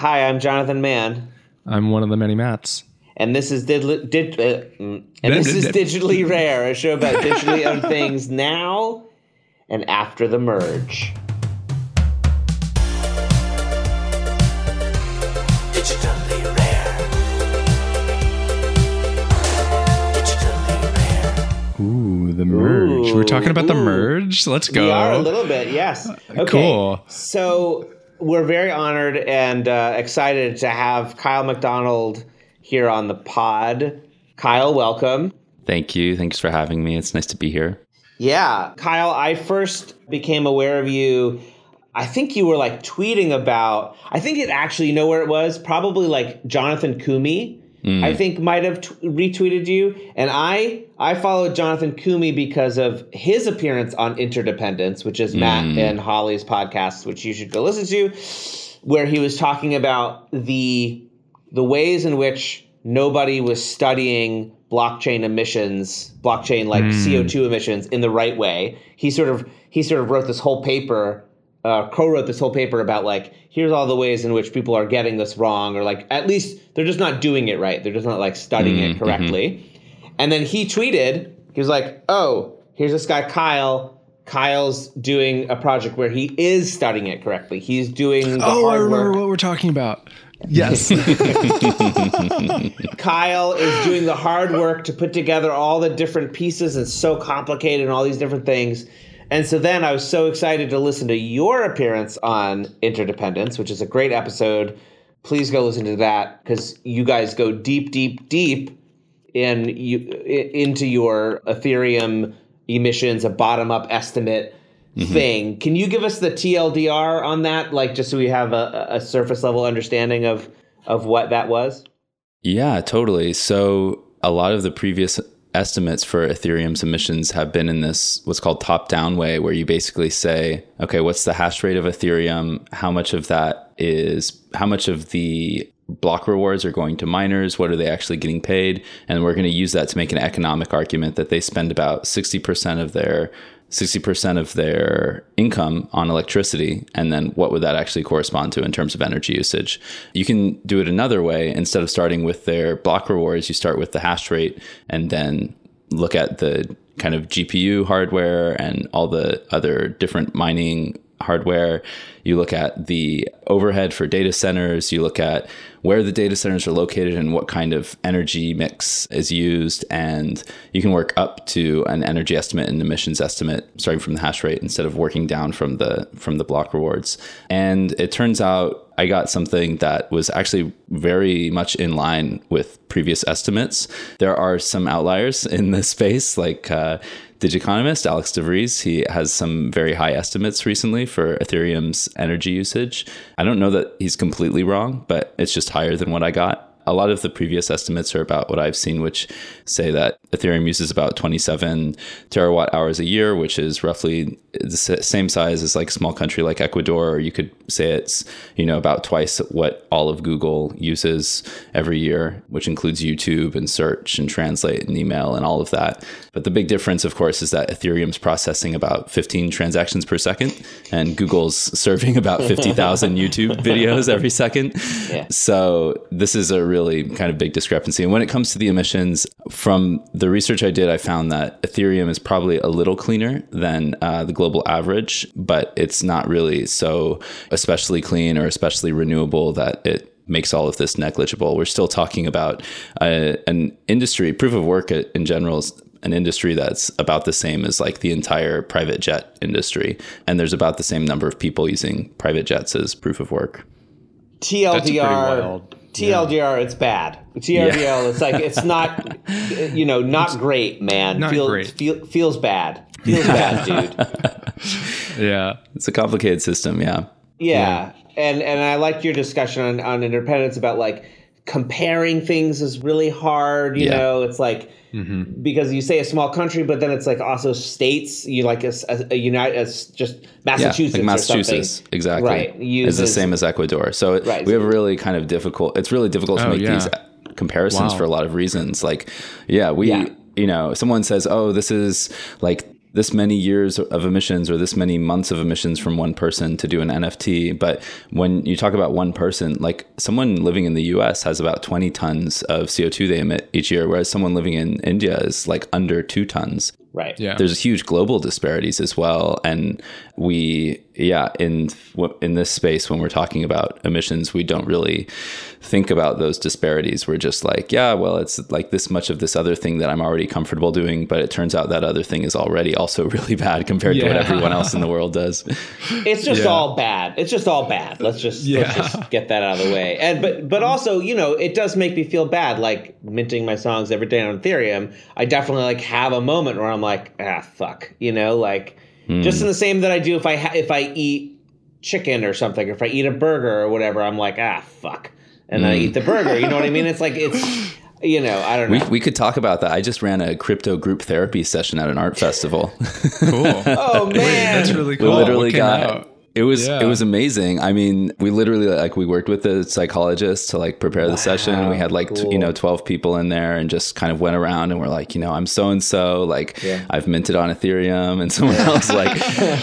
Hi, I'm Jonathan Mann, I'm one of the many Matts. and this is did, did uh, mm, and this is digitally rare, a show about digitally owned things now and after the merge. Digitally rare. Digitally rare. Ooh, the merge. We're talking about the merge. Let's go. We are a little bit, yes. Okay. Cool. So we're very honored and uh, excited to have Kyle McDonald here on the pod. Kyle, welcome. Thank you. Thanks for having me. It's nice to be here. Yeah, Kyle, I first became aware of you. I think you were like tweeting about. I think it actually, you know where it was? Probably like Jonathan Koomey. Mm. I think might have t- retweeted you, and I I followed Jonathan Koomey because of his appearance on Interdependence, which is Matt mm. and Holly's podcast, which you should go listen to, where he was talking about the the ways in which nobody was studying blockchain emissions, blockchain like mm. CO2 emissions in the right way. He sort of he sort of wrote this whole paper, uh, co-wrote this whole paper about like here's all the ways in which people are getting this wrong, or like at least they're just not doing it right. They're just not like studying it correctly. And then he tweeted, he was like, "Oh, here's this guy Kyle." Kyle's doing a project where he is studying it correctly. He's doing the Oh, I remember work. what we're talking about. Yes. Kyle is doing the hard work to put together all the different pieces. It's so complicated and all these different things. And so then I was so excited to listen to your appearance on Interdependence, which is a great episode. Please go listen to that because you guys go deep, deep, deep in you into your Ethereum emissions, a bottom up estimate mm-hmm. thing. Can you give us the TLDR on that, like just so we have a, a surface level understanding of of what that was? Yeah, totally. So a lot of the previous estimates for Ethereum's emissions have been in this what's called top down way, where you basically say, okay, what's the hash rate of Ethereum? How much of that is, how much of the block rewards are going to miners? What are they actually getting paid? And we're going to use that to make an economic argument that they spend about 60% of their 60% of their income on electricity and then what would that actually correspond to in terms of energy usage? You can do it another way. Instead of starting with their block rewards you start with the hash rate and then look at the kind of gpu hardware and all the other different mining hardware. You look at the overhead for data centers. You look at where the data centers are located and what kind of energy mix is used. And you can work up to an energy estimate and emissions estimate starting from the hash rate instead of working down from the from the block rewards. And it turns out I got something that was actually very much in line with previous estimates. There are some outliers in this space, like uh, Digiconomist Alex de Vries. He has some very high estimates recently for Ethereum's energy usage. I don't know that he's completely wrong, but it's just higher than what I got. A lot of the previous estimates are about what I've seen, which say that Ethereum uses about 27 terawatt hours a year, which is roughly the same size as like a small country like Ecuador. Or you could say it's you know about twice what all of Google uses every year, which includes YouTube and search and translate and email and all of that. But the big difference, of course, is that Ethereum's processing about 15 transactions per second, and Google's serving about 50,000 YouTube videos every second. Yeah. So this is a really kind of big discrepancy. And when it comes to the emissions, from the research I did, I found that Ethereum is probably a little cleaner than uh, the global average, but it's not really so especially clean or especially renewable that it makes all of this negligible. We're still talking about uh, an industry, proof of work in general is an industry that's about the same as like the entire private jet industry. And there's about the same number of people using private jets as proof of work. pretty TLDR. It's bad. TLDR, it's like it's not, you know, not great, man. Not feels, great. Feel, feels bad. Feels bad, dude. Yeah. It's a complicated system, yeah. Yeah. and and I like your discussion on, on independence about like comparing things is really hard. You Yeah. know, it's like mm-hmm. because you say a small country, but then it's like also states. You like a, a, a United, as just Massachusetts, yeah, like Massachusetts, or exactly. Right, is the same as Ecuador. So it- Right. we have really kind of difficult. It's really difficult to Oh, make yeah. these comparisons Wow. for a lot of reasons. Like, yeah, we, Yeah. you know, someone says, "Oh, this is like." This many years of emissions or this many months of emissions from one person to do an NFT. But when you talk about one person, like someone living in the US has about 20 tons of CO2 they emit each year, whereas someone living in India is like under two tons. Right. Yeah. There's huge global disparities as well. And we, yeah, in, in this space, when we're talking about emissions, we don't really think about those disparities. We're just like, yeah, well, it's like this much of this other thing that I'm already comfortable doing, but it turns out that other thing is already also really bad compared to what everyone else in the world does. It's just Yeah. all bad. It's just all bad. Let's just Yeah. let's just get that out of the way. And but but also, you know, it does make me feel bad. Like minting my songs every day on Ethereum, I definitely like have a moment where I'm like, ah, fuck, you know, like just in the same that I do if I ha- if I eat chicken or something, or if I eat a burger or whatever, I'm like, ah, fuck, and then I eat the burger. You know what I mean? It's like it's, you know, I don't know. We, we could talk about that. I just ran a crypto group therapy session at an art festival. Cool. oh man, That's really cool. we cool. literally What came got out? It was Yeah. it was amazing i mean we literally like we worked with the psychologist to like prepare the session we had like t- you know 12 people in there and just kind of went around and we're like you know i'm so and so like Yeah. i've minted on ethereum and someone else like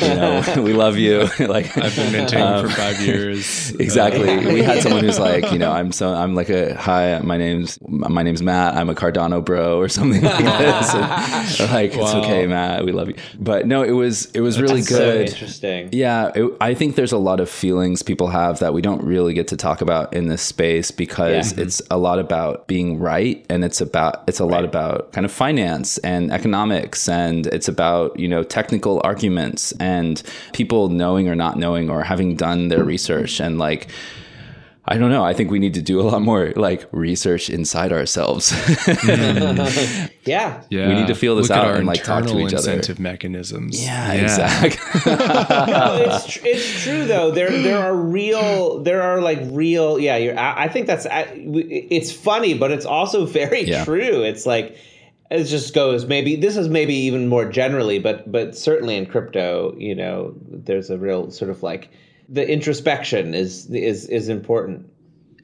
you know we love you like I've been minting um, for five years. Exactly. We had someone who's like, you know, I'm so I'm like a hi, my name's my name's Matt. I'm a Cardano bro or something like this. And like, it's okay, Matt. We love you. But no, it was it was really That's so good. interesting. Yeah, it, I think there's a lot of feelings people have that we don't really get to talk about in this space because Yeah. it's a lot about being right and it's about it's a lot about kind of finance and economics and it's about, you know, technical arguments and people knowing or not knowing or having done their research and like I don't know. I think we need to do a lot more like research inside ourselves. Mm. Yeah. Yeah. We need to feel this Look out and, like, talk to internal each other. Incentive mechanisms. yeah, exactly. no, it's tr- it's true though. There there are real there are like real yeah. You're, I, I think that's I- it's funny, but it's also very Yeah. true. It's like it just goes maybe this is maybe even more generally, but but certainly in crypto, you know, there's a real sort of like the introspection is is is important.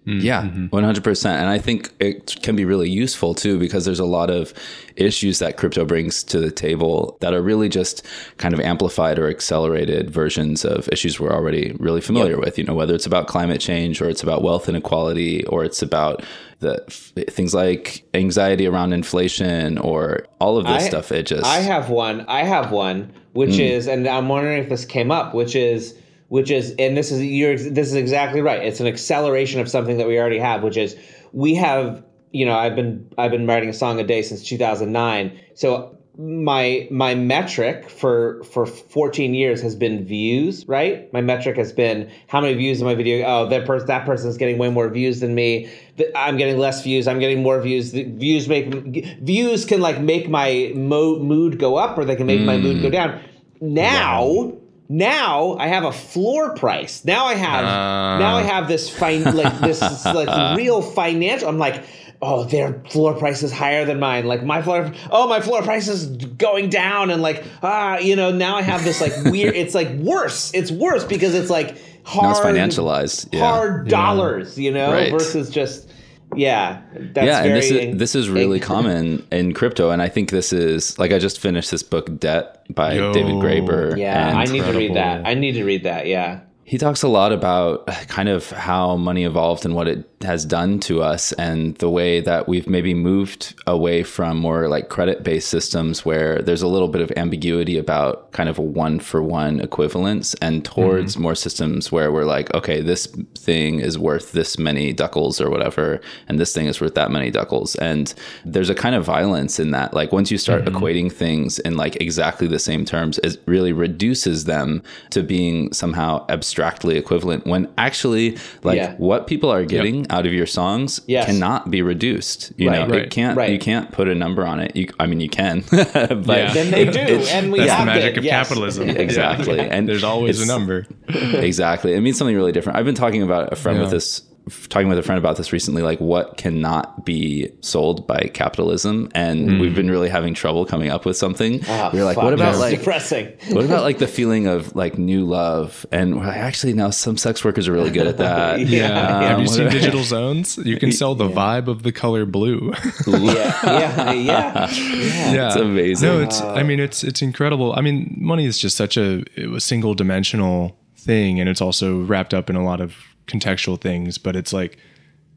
Mm-hmm. Yeah, mm-hmm. one hundred percent. And I think it can be really useful too because there's a lot of issues that crypto brings to the table that are really just kind of amplified or accelerated versions of issues we're already really familiar with. You know, whether it's about climate change or it's about wealth inequality or it's about the f- things like anxiety around inflation or all of this I- stuff. It just I have one. I have one, which mm. is, and I'm wondering if this came up, which is, which is, and this is you're, this is exactly right. It's an acceleration of something that we already have, which is we have, you know, I've been I've been writing a song a day since 2009. So my my metric for for 14 years has been views right? My metric has been how many views in my video oh that person that person is getting way more views than me. I'm getting less views. I'm getting more views. The views make views can like make my mo- mood go up or they can make my mood go mm. down. Now now I have a floor price. Now I have Ah. now I have this fine like this like real financial. I'm like, oh, their floor price is higher than mine. Like my floor, oh, my floor price is going down, and like ah, you know, now I have this like weird. it's like worse. It's worse because it's like hard now it's financialized. Yeah. hard dollars, you know, Right. versus just yeah. That's yeah, and very this is this is really ing- common in crypto, and I think this is like I just finished this book, Debt, by Yo. David Graeber. Yeah, and I need to read that. I need to read that. Yeah. He talks a lot about uh, kind of how money evolved and what it has done to us, and the way that we've maybe moved away from more like credit-based systems where there's a little bit of ambiguity about kind of a one-for-one equivalence, and towards mm-hmm. more systems where we're like, okay, this thing is worth this many duckles or whatever, and this thing is worth that many duckles, and there's a kind of violence in that. Like once you start mm-hmm. equating things in like exactly the same terms, it really reduces them to being somehow abstractly equivalent. When actually, like Yeah. what people are getting out of your songs Yes. cannot be reduced. You Right. know, Right. it can't. Right. You can't put a number on it. You, I mean, you can, but Yeah. Then they do, and we That's have the magic been, of yes. capitalism. Exactly. Yeah. And there's always a number. exactly. It means something really different. I've been talking about a friend with this f- talking with a friend about this recently, like what cannot be sold by capitalism, and we've been really having trouble coming up with something. Ah, we are like, what about like depressing? what about like the feeling of like new love? And we're like, actually, now some sex workers are really good at that. Yeah. Yeah. Have you Um, seen digital zones? You can sell the vibe of the color blue. yeah, yeah, yeah, yeah. yeah, It's amazing. No, it's. I mean, it's it's incredible. I mean, money is just such a, a single dimensional thing, and it's also wrapped up in a lot of contextual things. But it's like,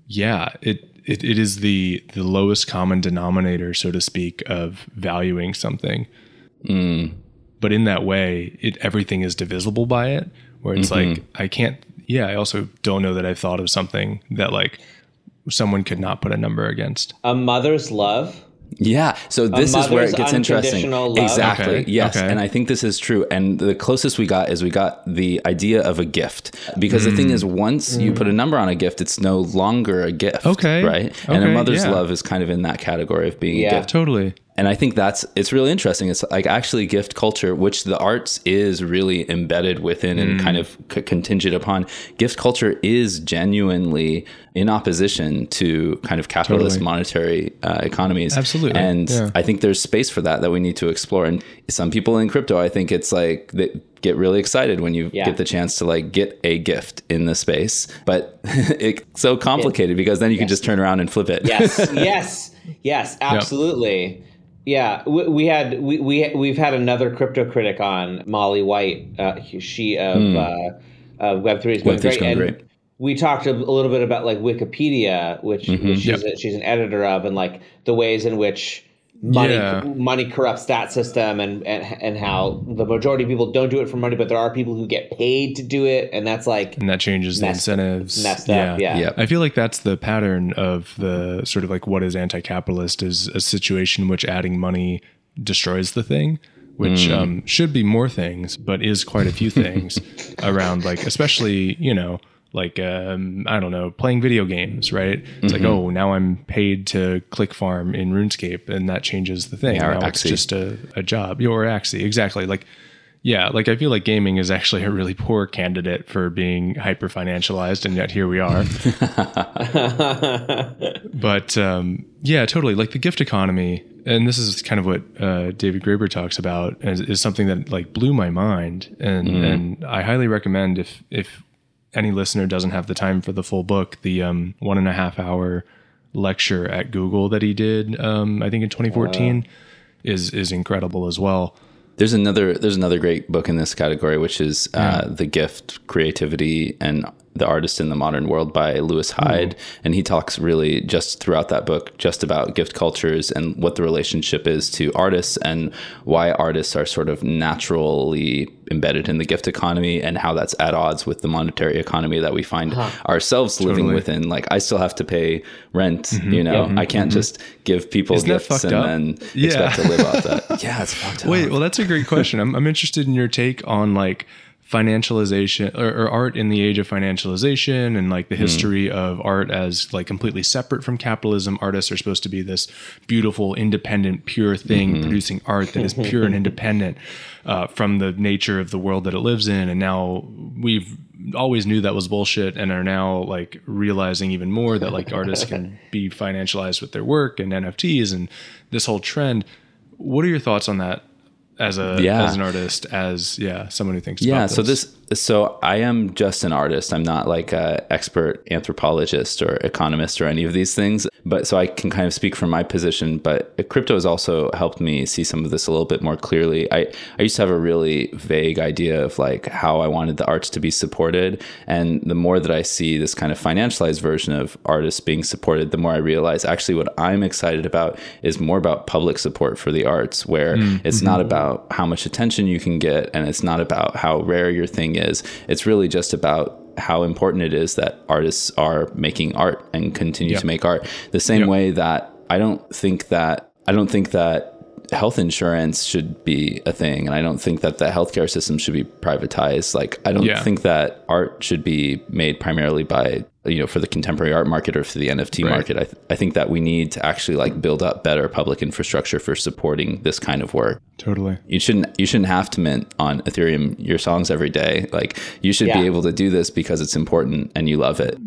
yeah, it. It, it is the, the lowest common denominator, so to speak, of valuing something. Mm. But in that way, it everything is divisible by it. Where it's mm-hmm. like I can't. Yeah, I also don't know that I've thought of something that like someone could not put a number against. A mother's love. Yeah. So this is where it gets interesting. love. Exactly. Okay, Yes. okay. And I think this is true. And the closest we got is we got the idea of a gift. Because the thing mm. is, once you put a number on a gift, it's no longer a gift. Okay, Right. And a mother's yeah. love is kind of in that category of being Yeah. a gift. Totally. And I think that's it's really interesting. It's like actually gift culture, which the arts is really embedded within and kind of c- contingent upon. Gift culture is genuinely in opposition to kind of capitalist Totally. monetary uh, economies. Absolutely, And yeah. I think there's space for that that we need to explore. And some people in crypto, I think it's like they get really excited when you Yeah. get the chance to like get a gift in the space, but it's so complicated because then you can just turn around and flip it. Yes, yes, yes, absolutely. Yeah, we, we had we, we we've had another crypto critic on Molly White. Uh, she of uh, uh, Web three is going Web3 's great, going great. we talked a, a little bit about like Wikipedia, which, which she's, a, she's an editor of, and like the ways in which money Yeah. money corrupts that system, and, and and how the majority of people don't do it for money, but there are people who get paid to do it, and that's like and that changes the incentives. messed up, yeah. Yep. I feel like that's the pattern of the sort of like what is anti-capitalist is a situation in which adding money destroys the thing, which um, should be more things, but is quite a few things around like especially you know like um, I don't know playing video games, right? It's like oh now I'm paid to click farm in RuneScape, and that changes the thing. Yeah, or now it's just a, a job. Your Axie, exactly like. Yeah, like I feel like gaming is actually a really poor candidate for being hyper financialized, and yet here we are. but um, yeah, totally. Like the gift economy, and this is kind of what uh, David Graeber talks about, is, is something that like blew my mind, and and I highly recommend if if any listener doesn't have the time for the full book, the um, one and a half hour lecture at Google that he did, um, I think in 2014, is is incredible as well. There's another there's another great book in this category, which is uh, the gift, creativity, and the artist in the modern world by Lewis hmm. Hyde, and he talks really just throughout that book just about gift cultures and what the relationship is to artists and why artists are sort of naturally embedded in the gift economy and how that's at odds with the monetary economy that we find uh-huh. ourselves living within. Like I still have to pay rent, mm-hmm. you know. Mm-hmm. I can't mm-hmm. just give people Isn't gifts and up? then Yeah. expect to live off that. Yeah, it's fucked up. Wait, well, that's a great question. I'm, I'm interested in your take on like financialization or, or art in the age of financialization and like the history of art as like completely separate from capitalism. Artists are supposed to be this beautiful, independent, pure thing producing art that is pure and independent uh, from the nature of the world that it lives in. And now we've always knew that was bullshit and are now like realizing even more that like artists can be financialized with their work and NFTs and this whole trend. What are your thoughts on that as a Yeah. as an artist as yeah someone who thinks yeah about so this so i am just an artist. I'm not like a expert anthropologist or economist or any of these things but so i can kind of speak from my position but crypto has also helped me see some of this a little bit more clearly. I i used to have a really vague idea of like how i wanted the arts to be supported and the more that i see this kind of financialized version of artists being supported the more i realize actually what i'm excited about is more about public support for the arts where mm, it's not mm-hmm. about how much attention you can get and it's not about how rare your thing is it's really just about how important it is that artists are making art and continue Yeah. to make art the same Yeah. way that i don't think that i don't think that health insurance should be a thing and i don't think that the healthcare system should be privatized like i don't Yeah. think that art should be made primarily by you know for the contemporary art market or for the nft Right. market I, th- I think that we need to actually like build up better public infrastructure for supporting this kind of work totally you shouldn't you shouldn't have to mint on ethereum your songs every day like you should Yeah. be able to do this because it's important and you love it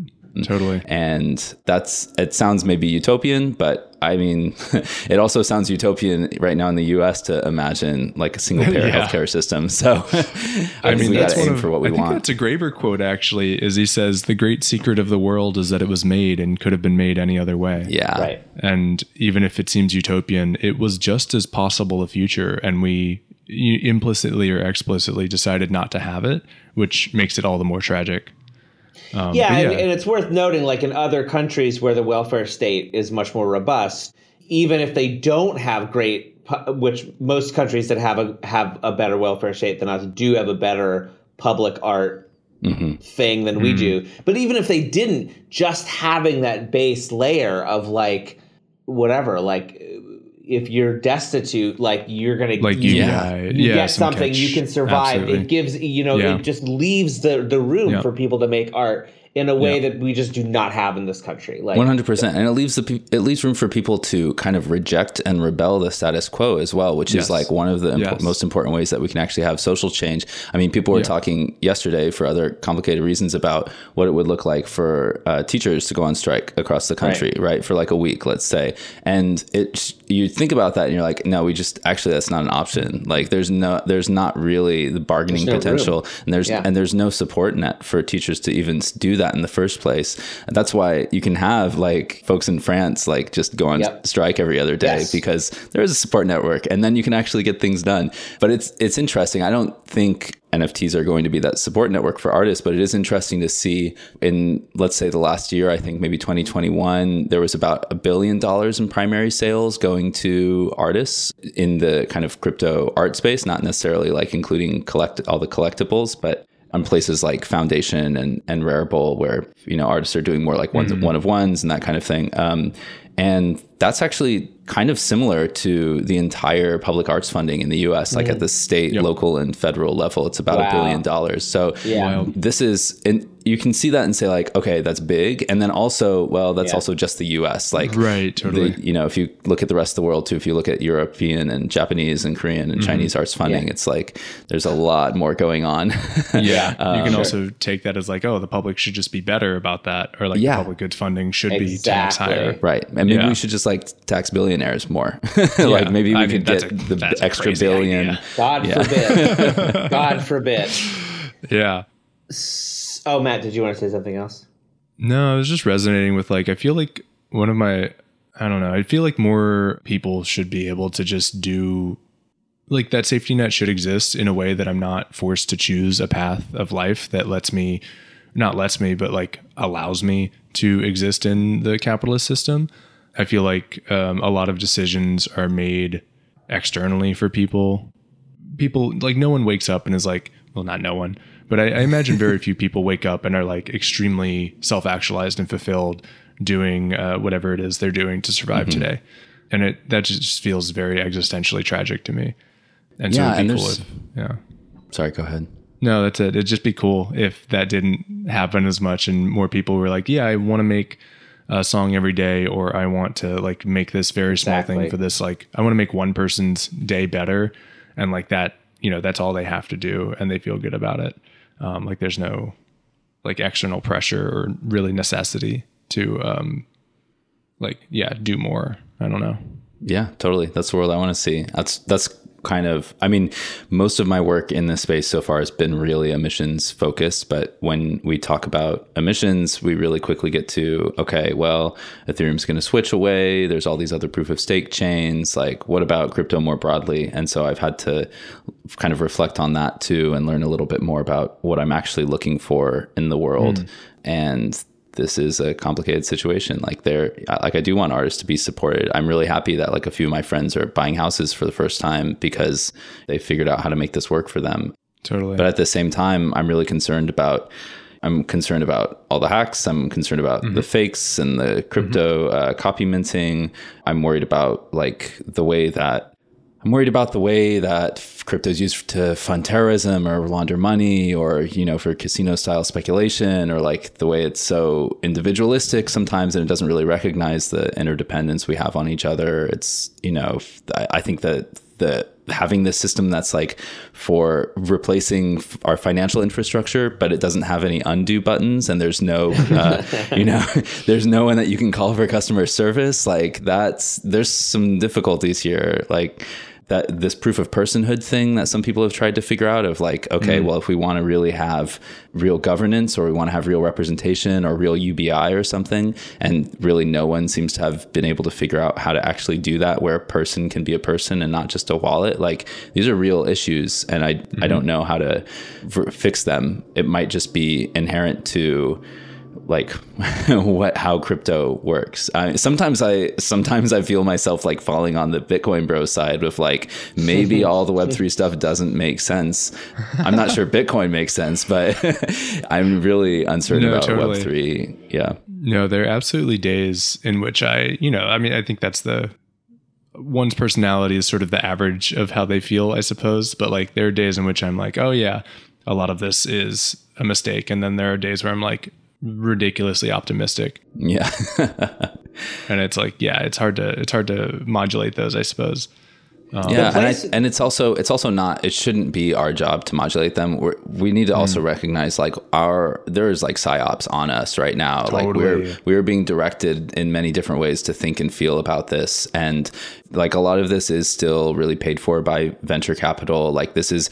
Totally. And that's it sounds maybe utopian, but I mean, it also sounds utopian right now in the U.S. to imagine like a single payer Yeah. healthcare system. So I, mean, we got to aim for what we I think want. that's a Graeber quote actually. Is he says the great secret of the world is that it was made and could have been made any other way. Yeah, Right. And even if it seems utopian, it was just as possible a future, and we implicitly or explicitly decided not to have it, which makes it all the more tragic. Um, yeah, but And, and it's worth noting, like in other countries where the welfare state is much more robust, even if they don't have great, which most countries that have a have a better welfare state than us do have a better public art thing than we do. But even if they didn't, just having that base layer of like whatever, like if you're destitute, like you're gonna like you, Yeah. You yeah, get some something catch. you can survive Absolutely. it gives you know Yeah. it just leaves the the room for people to make art in a way Yeah. that we just do not have in this country like One hundred percent, and it leaves the pe- it leaves room for people to kind of reject and rebel the status quo as well, which Yes. is like one of the impo- Yes. most important ways that we can actually have social change. I mean, people were Yeah. talking yesterday for other complicated reasons about what it would look like for uh, teachers to go on strike across the country, right. For like a week, let's say, and it you think about that and you're like, no, we just actually that's not an option. Like, there's no, there's not really the bargaining There's no room. potential, and there's Yeah. and there's no support net for teachers to even do do that in the first place. And that's why you can have like folks in France like just go on Yep. strike every other day Yes. because there is a support network and then you can actually get things done. But it's it's interesting. I don't think NFTs are going to be that support network for artists, but it is interesting to see in let's say the last year, I think maybe 2021, there was about a billion dollars in primary sales going to artists in the kind of crypto art space, not necessarily like including collect all the collectibles, but on places like Foundation and and Rarible, where you know artists are doing more like one one of ones and that kind of thing. Um, and that's actually kind of similar to the entire public arts funding in the U.S. Like at the state, local, and federal level, it's about a Wow. billion dollars. So Yeah. This is and you can see that and say like okay that's big and then also well that's Yeah. also just the us like Right, totally. the- you know if you look at the rest of the world too if you look at european and japanese and korean and mm-hmm. chinese arts funding Yeah. it's like there's a lot more going on Yeah, uh, you can sure. also take that as like, oh, the public should just be better about that, or like Yeah. the public goods funding should be taxed Exactly. higher. right and maybe Yeah. we should just like tax billionaires more like maybe we I could that's get a- the extra billion idea. god Yeah. forbid god forbid Yeah. Oh matt did you want to say something else? No, I was just resonating with like I feel like one of my I don't know, I feel like more people should be able to just do like that safety net should exist in a way that I'm not forced to choose a path of life that lets me not lets me but like allows me to exist in the capitalist system. I feel like um, a lot of decisions are made externally for people. People like no one wakes up and is like well not no one but I, I imagine very few people wake up and are like extremely self-actualized and fulfilled doing uh, whatever it is they're doing to survive Mm-hmm. today. And it that just feels very existentially tragic to me. And Yeah, so and it'd be cool if, yeah. Sorry go ahead. No that's it. It'd just be cool if that didn't happen as much and more people were like yeah i want to make a song every day or i want to like make this very small Exactly. thing for this like i want to make one person's day better. And like that you know that's all they have to do and they feel good about it um, like there's no like external pressure or really necessity to um like yeah do more i don't know Yeah, totally. That's the world I want to see. That's that's kind of I mean, most of my work in this space so far has been really emissions focused, but when we talk about emissions, we really quickly get to okay, well, Ethereum's going to switch away. There's all these other proof of stake chains. Like what about crypto more broadly? And so I've had to kind of reflect on that too and learn a little bit more about what I'm actually looking for in the world. Hmm. And this is a complicated situation. Like there, like I do want artists to be supported. I'm really happy that like a few of my friends are buying houses for the first time because they figured out how to make this work for them. totally But at the same time, I'm really concerned about. I'm concerned about all the hacks. I'm concerned about the fakes and the crypto uh, copy minting. I'm worried about like the way that I'm worried about the way that crypto is used to fund terrorism or launder money or, you know, for casino style speculation or like the way it's so individualistic sometimes and it doesn't really recognize the interdependence we have on each other. It's, you know, I, I think that the having this system that's like for replacing our financial infrastructure, but it doesn't have any undo buttons, and there's no, uh, you know, there's no one that you can call for customer service. Like that's there's some difficulties here. Like that this proof of personhood thing that some people have tried to figure out of like okay mm. well if we want to really have real governance or we want to have real representation or real UBI or something and really no one seems to have been able to figure out how to actually do that where a person can be a person and not just a wallet like these are real issues and I I mm-hmm. don't know how to fix them. It might just be inherent to like what how crypto works. I, sometimes I sometimes I feel myself like falling on the Bitcoin bro side with like maybe all the Web three stuff doesn't make sense. I'm not sure Bitcoin makes sense, but I'm really uncertain No, about totally. Web three. Yeah, No, there are absolutely days in which I, you know, I mean, I think that's the one's personality is sort of the average of how they feel, I suppose. But like there are days in which I'm like, oh yeah, a lot of this is a mistake, and then there are days where I'm like ridiculously optimistic, yeah, and it's like, yeah, it's hard to it's hard to modulate those, I suppose. Um, yeah. And, I, and it's also it's also not it shouldn't be our job to modulate them. We're, we need to also mm. recognize like our there is like psyops on us right now. Like we're we're being directed in many different ways to think and feel about this and like a lot of this is still really paid for by venture capital. Like this is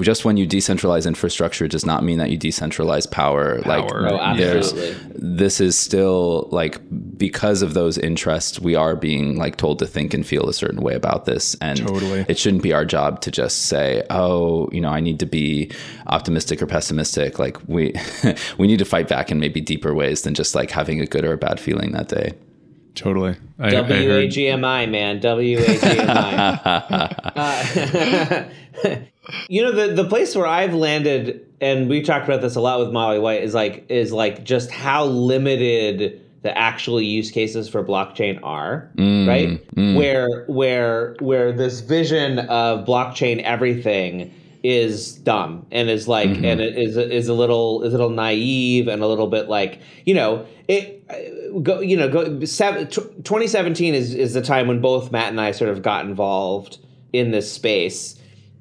just when you decentralize infrastructure does not mean that you decentralize power, like Power. Oh, there's this is still like because of those interests we are being like told to think and feel a certain way about this. And Totally. it shouldn't be our job to just say oh you know i need to be optimistic or pessimistic. Like we we need to fight back in maybe deeper ways than just like having a good or a bad feeling that day Totally. I, I WAGMI, man. WAGMI. uh, you know, the, the place where I've landed, and we talked about this a lot with Molly White, is like is like just how limited the actual use cases for blockchain are, mm, right? Mm. Where where where this vision of blockchain everything is dumb and is like mm-hmm. and it is is a little is a little naive and a little bit like you know it Uh, go you know go 2017 is is the time when both Matt and I sort of got involved in this space.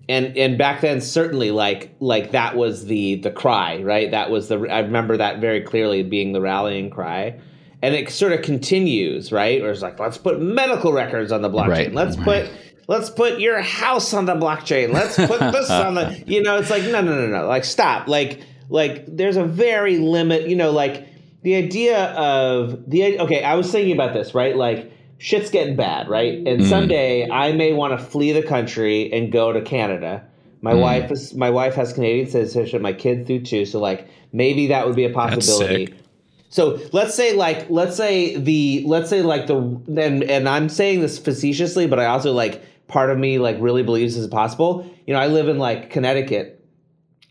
And and back then certainly like like that was the the cry right? That was the I remember that very clearly being the rallying cry. And it sort of continues right? Or it's like let's put medical records on the blockchain. Right. let's put let's put your house on the blockchain. Let's put this on the you know it's like no no no no. Like stop. Like like there's a very limit you know like the idea of the okay i was thinking about this right like shit's getting bad right and mm. someday i may want to flee the country and go to canada my mm. wife is my wife has canadian citizenship my kids do too so like maybe that would be a possibility sick. so let's say like let's say the let's say like the and and I'm saying this facetiously, but I also like part of me like really believes this is possible. You know, I live in like Connecticut.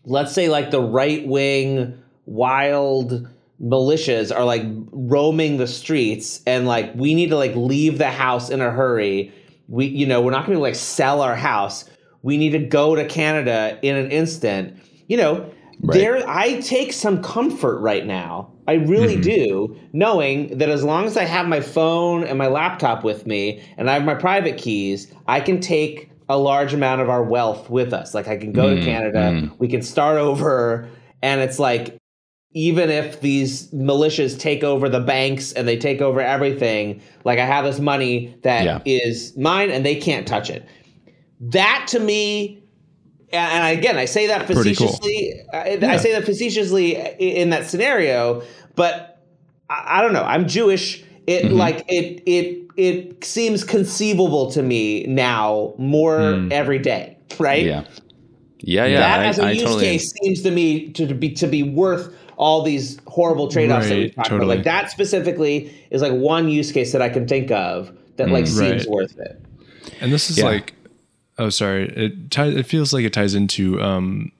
Let's say like the right wing wild militias are like roaming the streets and like we need to like leave the house in a hurry. We you know, we're not going to like sell our house. We need to go to Canada in an instant. You know, there I take some comfort right now. I really mm-hmm. do, knowing that as long as I have my phone and my laptop with me and I have my private keys, I can take a large amount of our wealth with us. Like I can go to mm, Canada, mm. we can start over, and it's like even if these militias take over the banks and they take over everything, like I have this money that is Yeah. mine and they can't touch it. That to me and again, I say that Pretty cool. facetiously. I, I say that facetiously in that scenario, but I, I don't know. I'm Jewish. It Mm-hmm. like it it it seems conceivable to me now more Mm. every day, right? yeah yeah yeah that I, as a use totally case seems to me to be to be worth all these horrible trade-offs that we Right, talked totally. about. Like that specifically is like one use case that I can think of that like seems Mm, Right. worth it. And this is Yeah. like, oh, sorry. It ties. It feels like it ties into. Um,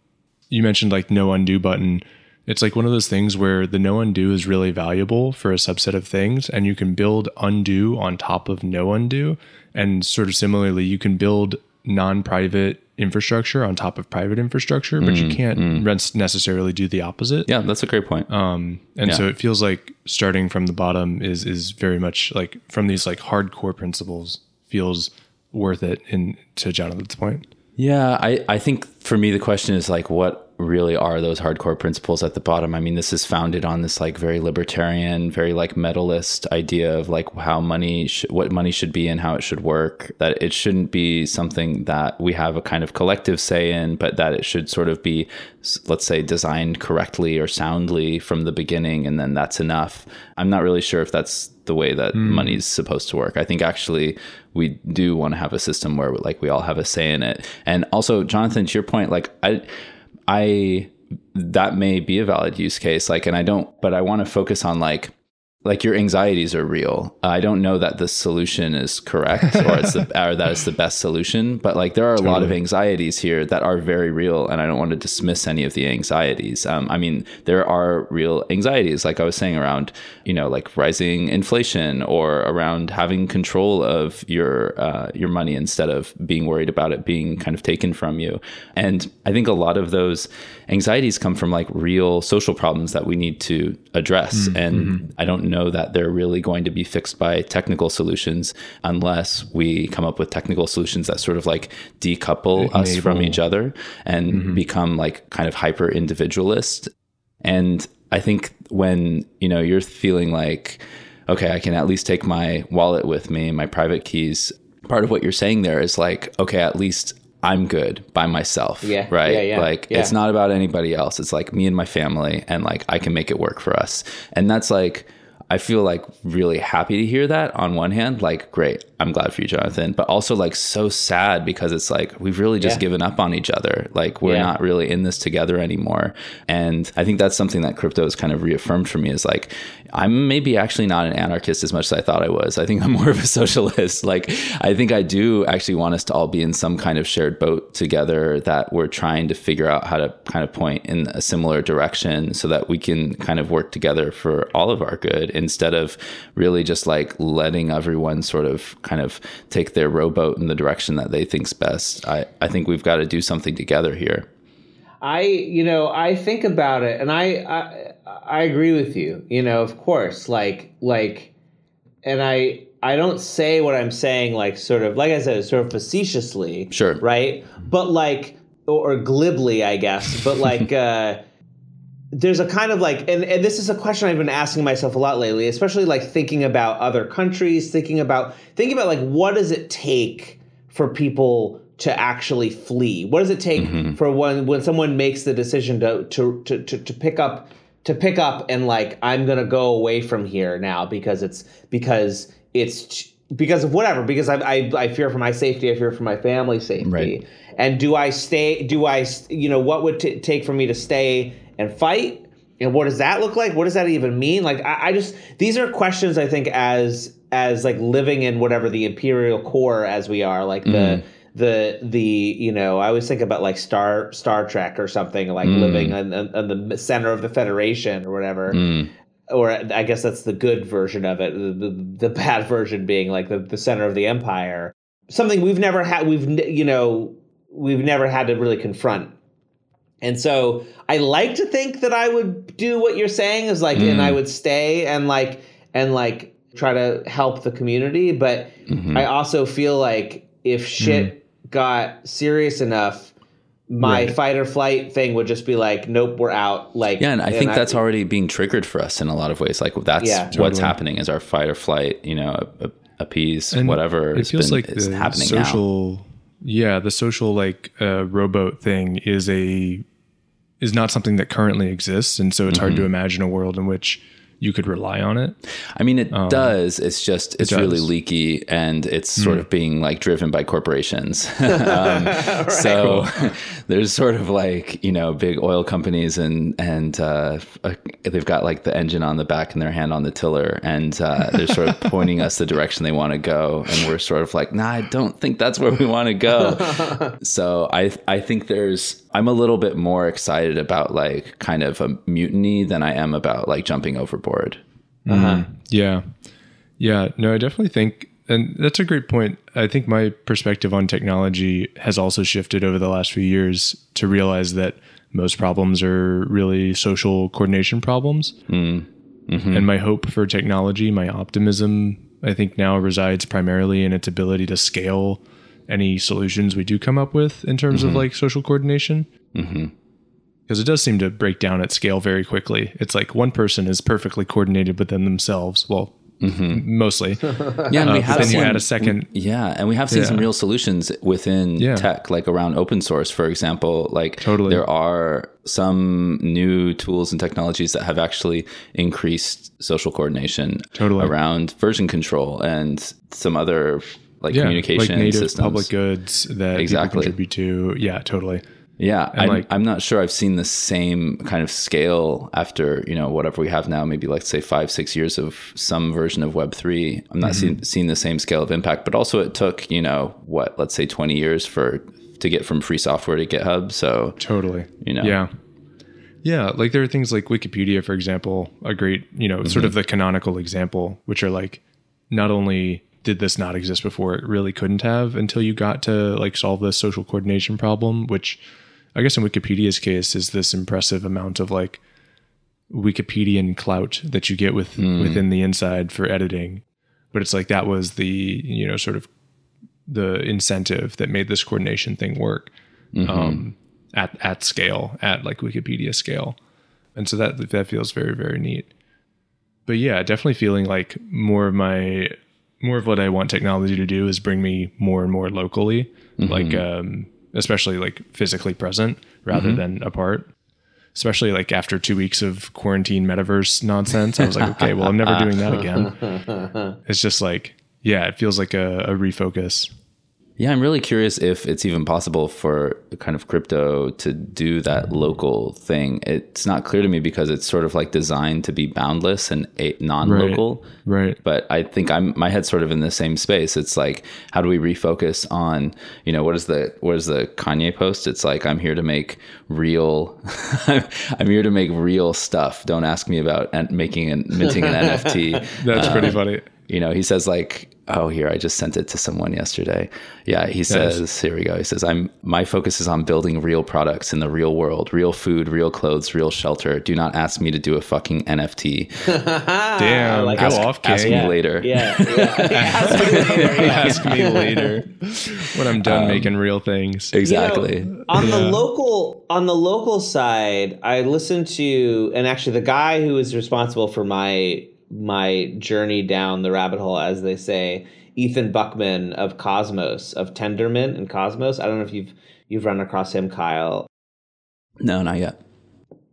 you mentioned like no undo button. It's like one of those things where the no undo is really valuable for a subset of things, and you can build undo on top of no undo, and sort of similarly, you can build non-private infrastructure on top of private infrastructure, but you can't res- necessarily do the opposite. yeah that's a great point Um, and Yeah. so it feels like starting from the bottom is is very much like from these like hardcore principles feels worth it in to Jonathan's point. Yeah, I, I think for me the question is like what really are those hardcore principles at the bottom? I mean, this is founded on this like very libertarian, very like metallist idea of like how money sh- what money should be and how it should work. That it shouldn't be something that we have a kind of collective say in, but that it should sort of be let's say designed correctly or soundly from the beginning and then that's enough. I'm not really sure if that's the way that hmm. money's supposed to work. I think actually we do want to have a system where like we all have a say in it. And also, Jonathan, to your point, like I, I that may be a valid use case. Like, and I don't, but I want to focus on like like your anxieties are real. I don't know that the solution is correct or it's the or that it's the best solution, but like there are a lot of anxieties here that are very real, and I don't want to dismiss any of the anxieties. Um, I mean, there are real anxieties, like I was saying, around you know like rising inflation or around having control of your uh, your money instead of being worried about it being kind of taken from you. And I think a lot of those anxieties come from like real social problems that we need to address, mm-hmm. and mm-hmm. I don't know that they're really going to be fixed by technical solutions unless we come up with technical solutions that sort of like decouple us from each other and mm-hmm. become like kind of hyper individualist. And I think when, you know, you're feeling like, okay, I can at least take my wallet with me, my private keys. Part of what you're saying there is like, okay, at least I'm good by myself. Yeah, Right. yeah, yeah, like yeah. it's not about anybody else. It's like me and my family and like I can make it work for us. And that's like I feel like really happy to hear that on one hand, like great, I'm glad for you, Jonathan, but also like so sad because it's like we've really just Yeah. given up on each other. Like we're Yeah. not really in this together anymore. And I think that's something that crypto has kind of reaffirmed for me is like I'm maybe actually not an anarchist as much as I thought I was. I think I'm more of a socialist. Like I think I do actually want us to all be in some kind of shared boat together that we're trying to figure out how to kind of point in a similar direction so that we can kind of work together for all of our good instead of really just like letting everyone sort of kind of take their rowboat in the direction that they think's best. I, I think we've got to do something together here. I, you know, I think about it, and I, I, I agree with you. You know, of course, like, like, and I, I don't say what I'm saying, like, sort of, like I said, sort of facetiously, Sure. right? But like, or, or glibly, I guess. But like, uh, there's a kind of like, and, and this is a question I've been asking myself a lot lately, especially like thinking about other countries, thinking about, thinking about like, what does it take for people to actually flee? What does it take for when when someone makes the decision to to to to, to pick up to pick up and like I'm gonna go away from here now because it's because it's because of whatever because I, I I fear for my safety I fear for my family's safety. Right. and do I stay do I you know what would it take for me to stay and fight? And what does that look like? What does that even mean? Like I, I just these are questions I think as as like living in whatever the imperial core as we are like the mm. The the you know I always think about like Star Star Trek or something like mm. living in, in, in the center of the Federation or whatever. Mm. Or I guess that's the good version of it the, the, the bad version being like the, the center of the empire. Something we've never had we've you know we've never had to really confront. And so I like to think that I would do what you're saying is like, and I mm. would stay and like, and like try to help the community. But mm-hmm. I also feel like if shit got serious enough, my fight or flight thing would just be like, nope, we're out. Like, Yeah, and I think that's already being triggered for us in a lot of ways. Like that's Yeah. what's Totally. happening is our fight or flight, you know, a- a- appease And whatever It feels been, like is the happening now. social, yeah, the social like uh, rowboat thing is a is not something that currently exists, and so it's hard Mm-hmm. to imagine a world in which you could rely on it. I mean, it does. It's just it's really. Hmm. leaky, and it's sort of being like driven by corporations. um, So there's sort of like you know big oil companies, and and uh, uh, they've got like the engine on the back and their hand on the tiller, and uh, they're sort of pointing us the direction they want to go, and we're sort of like, nah, I don't think that's where we want to go. so I I think there's I'm a little bit more excited about like kind of a mutiny than I am about like jumping overboard. Mm-hmm. Yeah. Yeah. No, I definitely think, and that's a great point. I think my perspective on technology has also shifted over the last few years to realize that most problems are really social coordination problems. Mm. Mm-hmm. And my hope for technology, my optimism, I think now resides primarily in its ability to scale any solutions we do come up with in terms of mm-hmm. like social coordination. Mm-hmm. Because it does seem to break down at scale very quickly. It's like one person is perfectly coordinated within themselves. Well, mm-hmm. mostly. Yeah, and Uh, we but have then you seen, add a second. Yeah, and we have seen some real solutions within Yeah. tech, like around open source, for example. Like Totally. there are some new tools and technologies that have actually increased social coordination Totally. around version control and some other like Yeah, communication like native systems. public goods that Exactly. people contribute to. Yeah, totally. Yeah, I'm, like- I'm not sure I've seen the same kind of scale after you know whatever we have now, maybe let's say five six years of some version of Web three. I'm not Mm-hmm. seeing, seeing the same scale of impact, but also it took you know what let's say 20 years for to get from free software to GitHub. So Totally. You know. Yeah. Yeah. Like there are things like Wikipedia, for example, a great, you know, sort of the canonical example, which are like not only did this not exist before, it really couldn't have until you got to like solve this social coordination problem, which I guess in Wikipedia's case is this impressive amount of like Wikipedian clout that you get with within the inside for editing. But it's like that was the, you know, sort of the incentive that made this coordination thing work um, at at scale, at like Wikipedia scale, and so that that feels very very neat. But yeah, definitely feeling like more of my more of what I want technology to do is bring me more and more locally, like um, especially like physically present rather than apart. Especially like after two weeks of quarantine metaverse nonsense, I was like, okay, well, I'm never doing that again. It's just like, yeah, it feels like a, a refocus. Yeah, I'm really curious if it's even possible for kind of crypto to do that local thing. It's not clear to me because it's sort of like designed to be boundless and non-local. Right. But I think I'm my head's sort of in the same space. It's like how do we refocus on, you know, what is the what is the Kanye post? It's like I'm here to make real I'm here to make real stuff. Don't ask me about making and minting an NFT That's pretty uh, funny. You know, he says like, "Oh, here I just sent it to someone yesterday." Yeah, he says, "Here we go." He says, "I'm my focus is on building real products in the real world, real food, real clothes, real shelter. Do not ask me to do a fucking NFT. Damn, like ask- off, ask King. me later." Yeah. yeah. Ask me later, yeah. Ask me later when I'm Um, done making real things. Exactly. You know, on the local on the local side, I listened to and actually the guy who is responsible for my my journey down the rabbit hole, as they say, Ethan Buchman of Cosmos of Tendermint and Cosmos. I don't know if you've you've run across him, Kyle. no, not yet.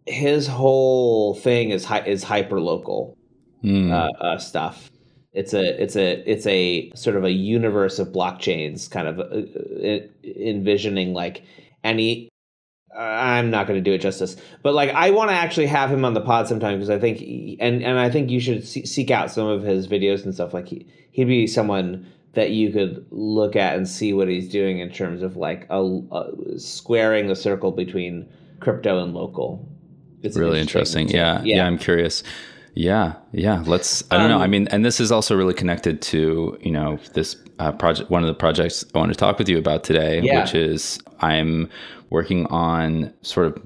His whole thing is hy- is hyper local Hmm. uh, uh, stuff. It's a it's a it's a sort of a universe of blockchains, kind of uh, uh, envisioning like any. I'm not going to do it justice, but like I want to actually have him on the pod sometime because I think he- and and I think you should see, seek out some of his videos and stuff. Like he he'd be someone that you could look at and see what he's doing in terms of like a, a squaring the circle between crypto and local. It's really interesting. Yeah, yeah, I'm curious. Yeah, yeah. Let's. I don't know. I Um, mean, and this is also really connected to you know this uh, project. One of the projects I want to talk with you about today, Yeah. which is I'm working on sort of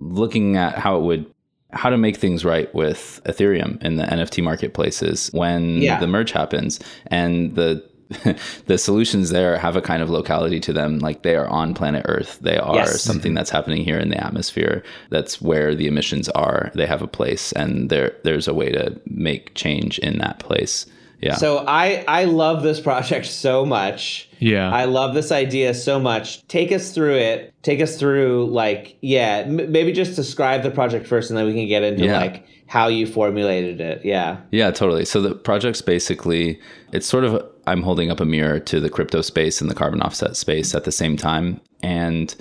looking at how it would how to make things right with Ethereum in the NFT marketplaces when Yeah. the merge happens. And the the solutions there have a kind of locality to them. Like they are on planet earth. They are Yes. something mm-hmm. that's happening here in the atmosphere. That's where the emissions are. They have a place and there there's a way to make change in that place. Yeah. So I I love this project so much. Yeah. I love this idea so much. Take us through it. Take us through like yeah, m- maybe just describe the project first, and then we can get into Yeah. like how you formulated it. Yeah. Yeah, totally. So the project's basically it's sort of I'm holding up a mirror to the crypto space and the carbon offset space at the same time. And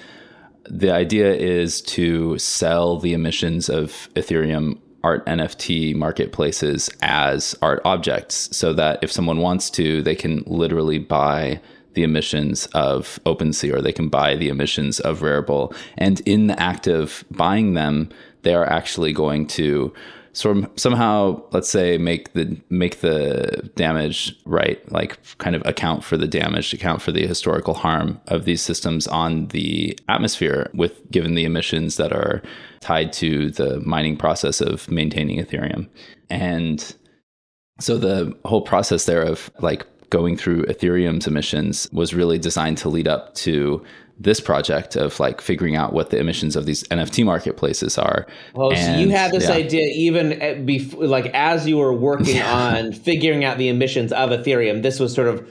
the idea is to sell the emissions of Ethereum art NFT marketplaces as art objects so that if someone wants to, they can literally buy the emissions of OpenSea or they can buy the emissions of Rarible. And in the act of buying them, they are actually going to sort of somehow let's say make the make the damage right like kind of account for the damage account for the historical harm of these systems on the atmosphere with given the emissions that are tied to the mining process of maintaining ethereum and so the whole process there of like going through Ethereum's emissions was really designed to lead up to this project of like figuring out what the emissions of these NFT marketplaces are. Well, so you had this yeah. idea even at bef- like as you were working on figuring out the emissions of Ethereum. This was sort of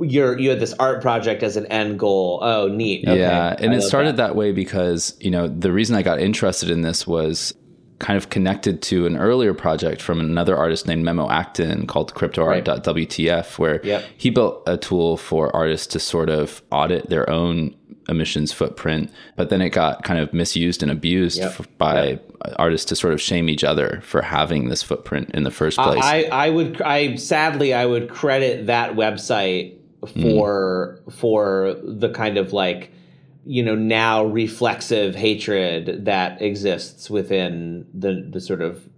your you had this art project as an end goal. Oh, neat. Okay. Yeah, and I it started that. way because you know the reason I got interested in this was kind of connected to an earlier project from another artist named Memo Akten called CryptoArt.wtf, where Yep. he built a tool for artists to sort of audit their own emissions footprint, but then it got kind of misused and abused Yep. f- by artists to sort of shame each other for having this footprint in the first place. I, I would I sadly I would credit that website hmm. for for the kind of like you know now reflexive hatred that exists within the the sort of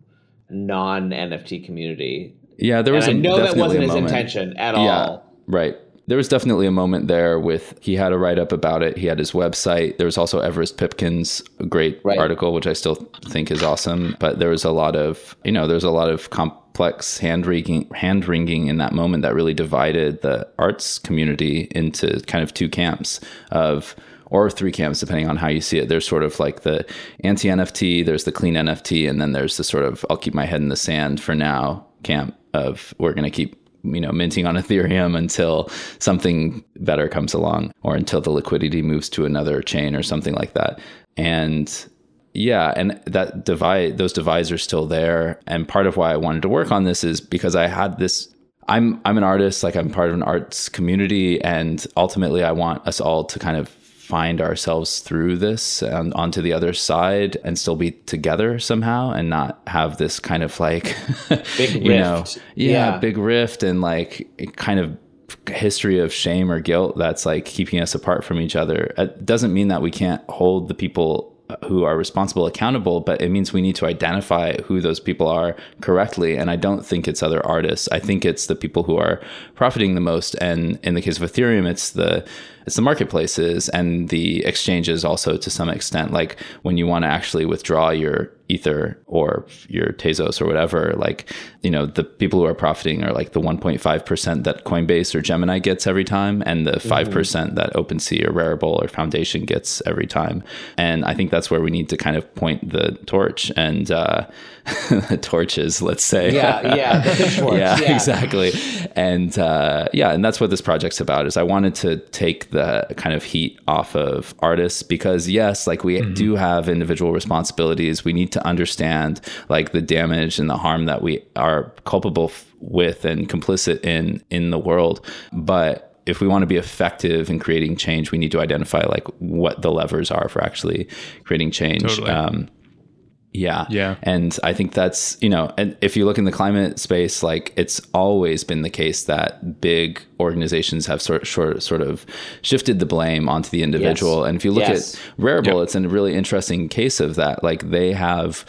non NFT community. yeah, there was And I a, know that wasn't his intention at Yeah, all. right. There was definitely a moment there with he had a write up about it. He had his website. There was also Everest Pipkin's great Right. article, which I still think is awesome. But there was a lot of you know there's a lot of complex hand wringing hand wringing in that moment that really divided the arts community into kind of two camps of or three camps depending on how you see it. There's sort of like the anti NFT, there's the clean NFT, and then there's the sort of I'll keep my head in the sand for now camp of we're going to keep you know minting on ethereum until something better comes along or until the liquidity moves to another chain or something like that and yeah and that divide those divides are still there and part of why i wanted to work on this is because i had this i'm i'm an artist like i'm part of an arts community and ultimately i want us all to kind of find ourselves through this and onto the other side and still be together somehow and not have this kind of like Big you know rift. yeah, Yeah. big rift and like kind of history of shame or guilt that's like keeping us apart from each other it doesn't mean that we can't hold the people uh, who are responsible accountable but it means we need to identify who those people are correctly and i don't think it's other artists i think it's the people who are profiting the most and in the case of ethereum it's the it's the marketplaces and the exchanges also to some extent like when you want to actually withdraw your ether or your tezos or whatever like you know the people who are profiting are like the 1.5% that coinbase or gemini gets every time and the 5% that opensea or rarible or foundation gets every time. And i think that's where we need to kind of point the torch and uh torches let's say. Yeah, yeah, yeah, yeah. exactly. And uh, yeah and that's what this project's about is i wanted to take the kind of heat off of artists because yes like we do have individual responsibilities. We need to understand like the damage and the harm that we are culpable f- with and complicit in in the world but if we want to be effective in creating change we need to identify like what the levers are for actually creating change Totally. um, yeah. Yeah. And I think that's, you know, and if you look in the climate space, like it's always been the case that big organizations have sort sort sort of shifted the blame onto the individual. Yes. And if you look Yes. at Rarible, Yep. it's a really interesting case of that. Like they have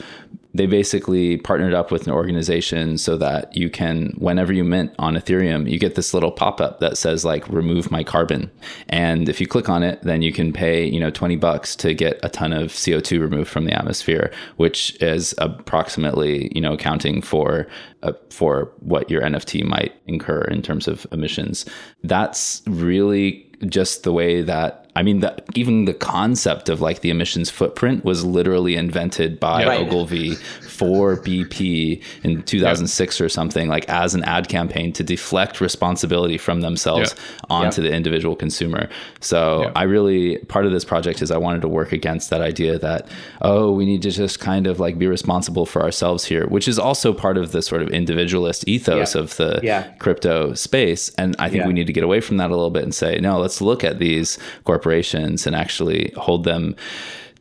they basically partnered up with an organization so that you can whenever you mint on ethereum you get this little pop-up that says like remove my carbon. And if you click on it then you can pay you know 20 bucks to get a ton of co2 removed from the atmosphere which is approximately you know accounting for uh, for what your nft might incur in terms of emissions. That's really just the way that I mean, the, even the concept of like the emissions footprint was literally invented by Right. Ogilvy for BP in 2006 or something, like as an ad campaign to deflect responsibility from themselves Yeah. onto the individual consumer. So. I really, part of this project is I wanted to work against that idea that, oh, we need to just kind of like be responsible for ourselves here, which is also part of the sort of individualist ethos of the Yeah. crypto space. And I think we need to get away from that a little bit and say, no, let's look at these corporations and actually hold them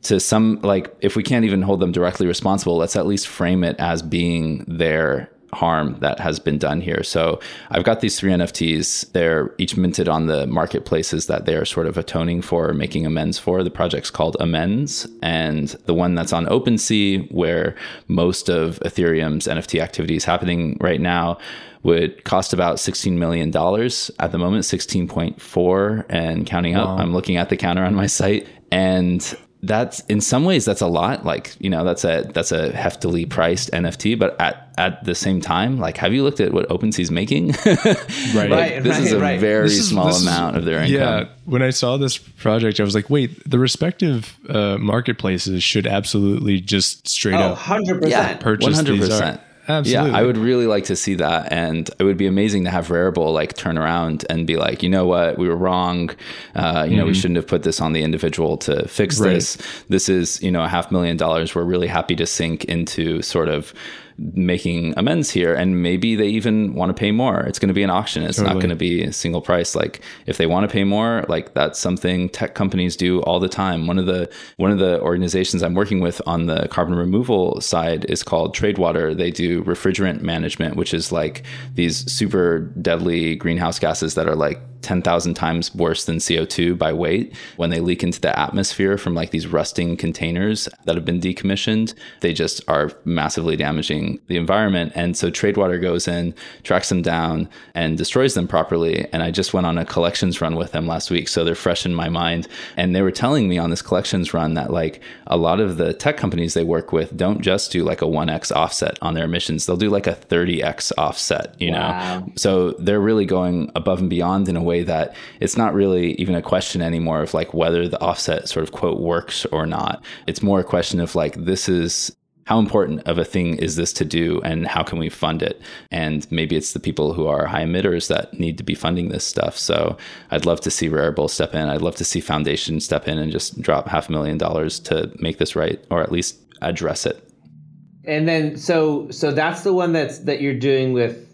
to some, like, if we can't even hold them directly responsible, let's at least frame it as being their harm that has been done here. So I've got these three NFTs. They're each minted on the marketplaces that they're sort of atoning for, or making amends for. The project's called Amends. And the one that's on OpenSea, where most of Ethereum's NFT activity is happening right now, would cost about $16 million at the moment, 16.4 and counting up. I'm looking at the counter on my site. And that's in some ways that's a lot. Like you know that's a that's a heftily priced nft but at at the same time like have you looked at what OpenSea's making? Right. like, right. this right, is a right. very is, small amount is, of their income. Yeah. When i saw this project i was like wait the respective uh, marketplaces should absolutely just straight oh, up 100% purchase 100% Absolutely. Yeah, I would really like to see that, and it would be amazing to have Rarible like turn around and be like, you know what, we were wrong. Uh, you know, we shouldn't have put this on the individual to fix Mm-hmm. Right. this. This is you know a half million dollars. We're really happy to sink into sort of making amends here and maybe they even want to pay more. It's going to be an auction. It's not going to be a single price. Like if they want to pay more like that's something tech companies do all the time. One of the one of the organizations i'm working with on the carbon removal side is called tradewater. They do refrigerant management which is like these super deadly greenhouse gases that are like 10,000 times worse than CO2 by weight. When they leak into the atmosphere from like these rusting containers that have been decommissioned, they just are massively damaging the environment. And so Tradewater goes in, tracks them down, and destroys them properly. And I just went on a collections run with them last week. So they're fresh in my mind. And they were telling me on this collections run that like a lot of the tech companies they work with don't just do like a 1x offset on their emissions, they'll do like a 30x offset, you Wow. know? So they're really going above and beyond in a way that it's not really even a question anymore of like whether the offset sort of quote works or not. It's more a question of like, this is how important of a thing is this to do and how can we fund it? And maybe it's the people who are high emitters that need to be funding this stuff. So I'd love to see Rarible step in. I'd love to see Foundation step in and just drop half a million dollars to make this right or at least address it. And then so so that's the one that's that you're doing with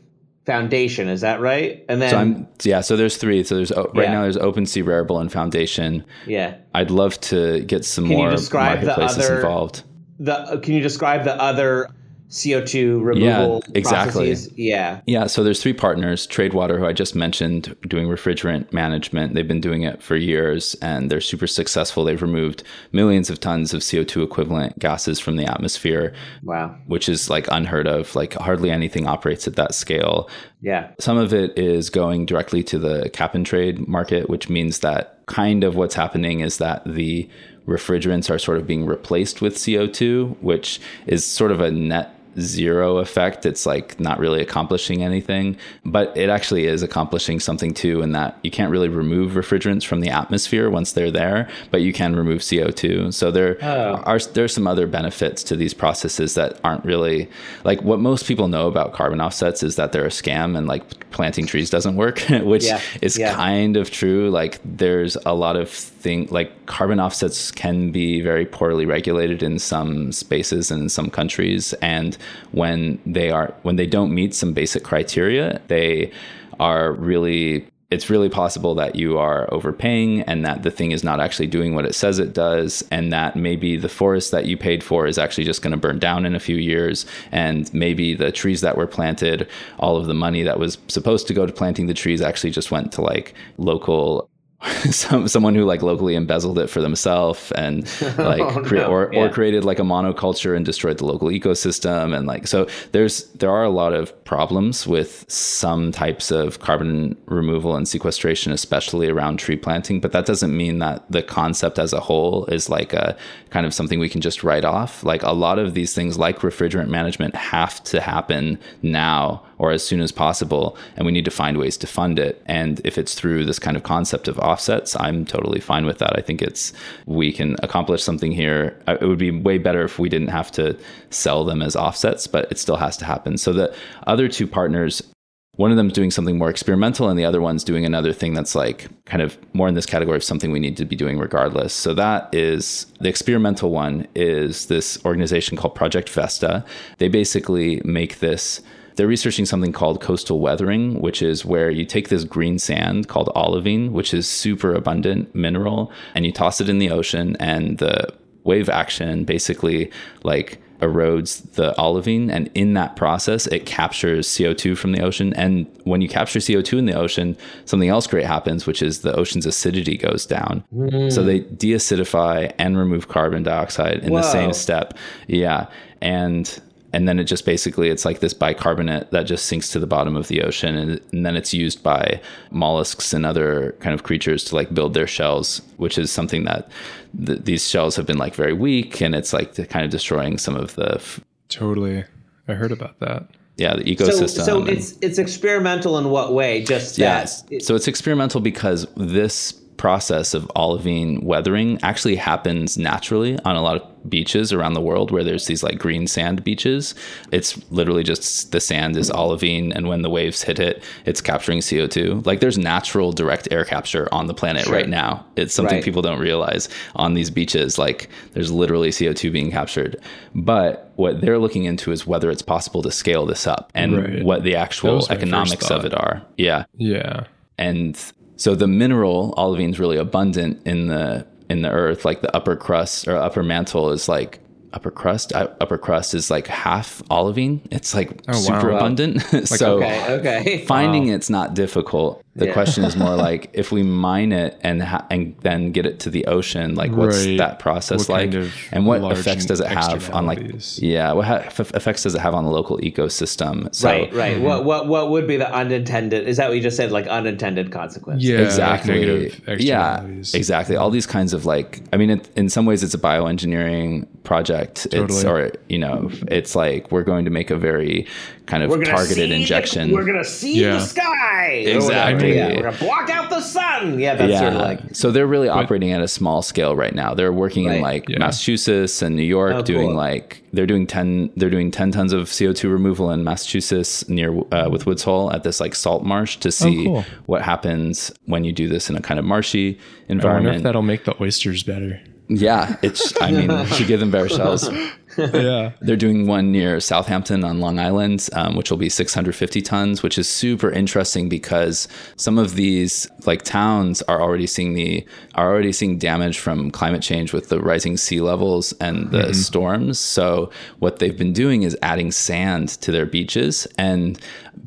Foundation, is that right? And then So I'm yeah. So there's three. So there's oh, right Yeah. now there's OpenSea, Rarible, and Foundation. yeah. I'd love to get some Can you more marketplaces other- involved. The uh, can you describe the other CO2 removal Yeah, exactly. processes? Yeah. Yeah, so there's three partners. Tradewater, who I just mentioned, doing refrigerant management. They've been doing it for years, and they're super successful. They've removed millions of tons of CO2 equivalent gases from the atmosphere, Wow. which is like unheard of. Like hardly anything operates at that scale. Yeah. Some of it is going directly to the cap and trade market, which means that kind of what's happening is that the refrigerants are sort of being replaced with CO2, which is sort of a net zero effect. It's like not really accomplishing anything, but it actually is accomplishing something too, in that you can't really remove refrigerants from the atmosphere once they're there, but you can remove CO2. So there Oh. are there's some other benefits to these processes that aren't really like what most people know about carbon offsets is that they're a scam and like planting trees doesn't work, which Yeah, is yeah. kind of true. Like there's a lot of thing like carbon offsets can be very poorly regulated in some spaces and in some countries, and when they are when they don't meet some basic criteria, they are really it's really possible that you are overpaying and that the thing is not actually doing what it says it does and that maybe the forest that you paid for is actually just going to burn down in a few years and maybe the trees that were planted all of the money that was supposed to go to planting the trees actually just went to like local some someone who like locally embezzled it for themselves and oh, like Oh, no. or Yeah. or created like a monoculture and destroyed the local ecosystem and like so there's there are a lot of problems with some types of carbon removal and sequestration especially around tree planting but that doesn't mean that the concept as a whole is like a kind of something we can just write off like a lot of these things like refrigerant management have to happen now or as soon as possible and we need to find ways to fund it. And if it's through this kind of concept of offsets i'm totally fine with that. I think it's we can accomplish something here. Uh, it would be way better if we didn't have to sell them as offsets but it still has to happen. So the other two partners one of them's doing something more experimental and the other one's doing another thing that's like kind of more in this category of something we need to be doing regardless. So that is the experimental one is this organization called project vesta. They basically make this they're researching something called coastal weathering, which is where you take this green sand called olivine, which is super abundant mineral, and you toss it in the ocean, and the wave action basically like erodes the olivine and in that process it captures CO2 from the ocean and when you capture CO2 in the ocean something else great happens which is the ocean's acidity goes down. Hmm. So they deacidify and remove carbon dioxide in the same step. Yeah and and then it just basically it's like this bicarbonate that just sinks to the bottom of the ocean and, and then it's used by mollusks and other kind of creatures to like build their shells which is something that th- these shells have been like very weak and it's like kind of destroying some of the f- Totally. I heard about that. yeah the So, ecosystem so and- it's it's experimental in what way? Just that Yes. it- So it's experimental because this process of olivine weathering actually happens naturally on a lot of beaches around the world where there's these like green sand beaches. It's literally just the sand is olivine and when the waves hit it, it's capturing CO2. Like there's natural direct air capture on the planet Sure. right now. It's something Right. people don't realize on these beaches like there's literally CO2 being captured. But what they're looking into is whether it's possible to scale this up and Right. what the actual was my first economics of it are. Yeah Yeah. and so the mineral olivine is really abundant in the in the earth like the upper crust or upper mantle is like upper crust? Uh, upper crust is like half olivine? It's like Oh, super Wow. abundant. So okay, okay. finding it's not difficult the Yeah. question is more like if we mine it and ha- and then get it to the ocean like what's Right. that process What like kind of and what effects does it have on like yeah what ha- f- effects does it have on the local ecosystem so right, right. Mm-hmm. What what what would be the unintended? Is that what you just said? Like unintended consequence? Yeah. like exactly negative yeah exactly all these kinds of like i mean it, in some ways it's a bioengineering project it's Totally. or you know it's like we're going to make a very kind of targeted see injection The, we're gonna see Yeah. the sky. Exactly. Yeah, we're gonna block out the sun. Yeah, that's sort of like so they're really operating at a small scale right now. They're working in like Yeah. Massachusetts and New York, Oh, doing cool. like they're doing ten they're doing ten tons of CO two removal in Massachusetts near uh, with Woods Hole at this like salt marsh to see cool. what happens when you do this in a kind of marshy environment. I wonder if environment. that'll make the oysters better. yeah, it's I mean you should give them better shells. yeah. They're doing one near Southampton on Long Island, um, which will be 650 tons, which is super interesting because some of these like towns are already seeing the are already seeing damage from climate change with the rising sea levels and the storms. So what they've been doing is adding sand to their beaches and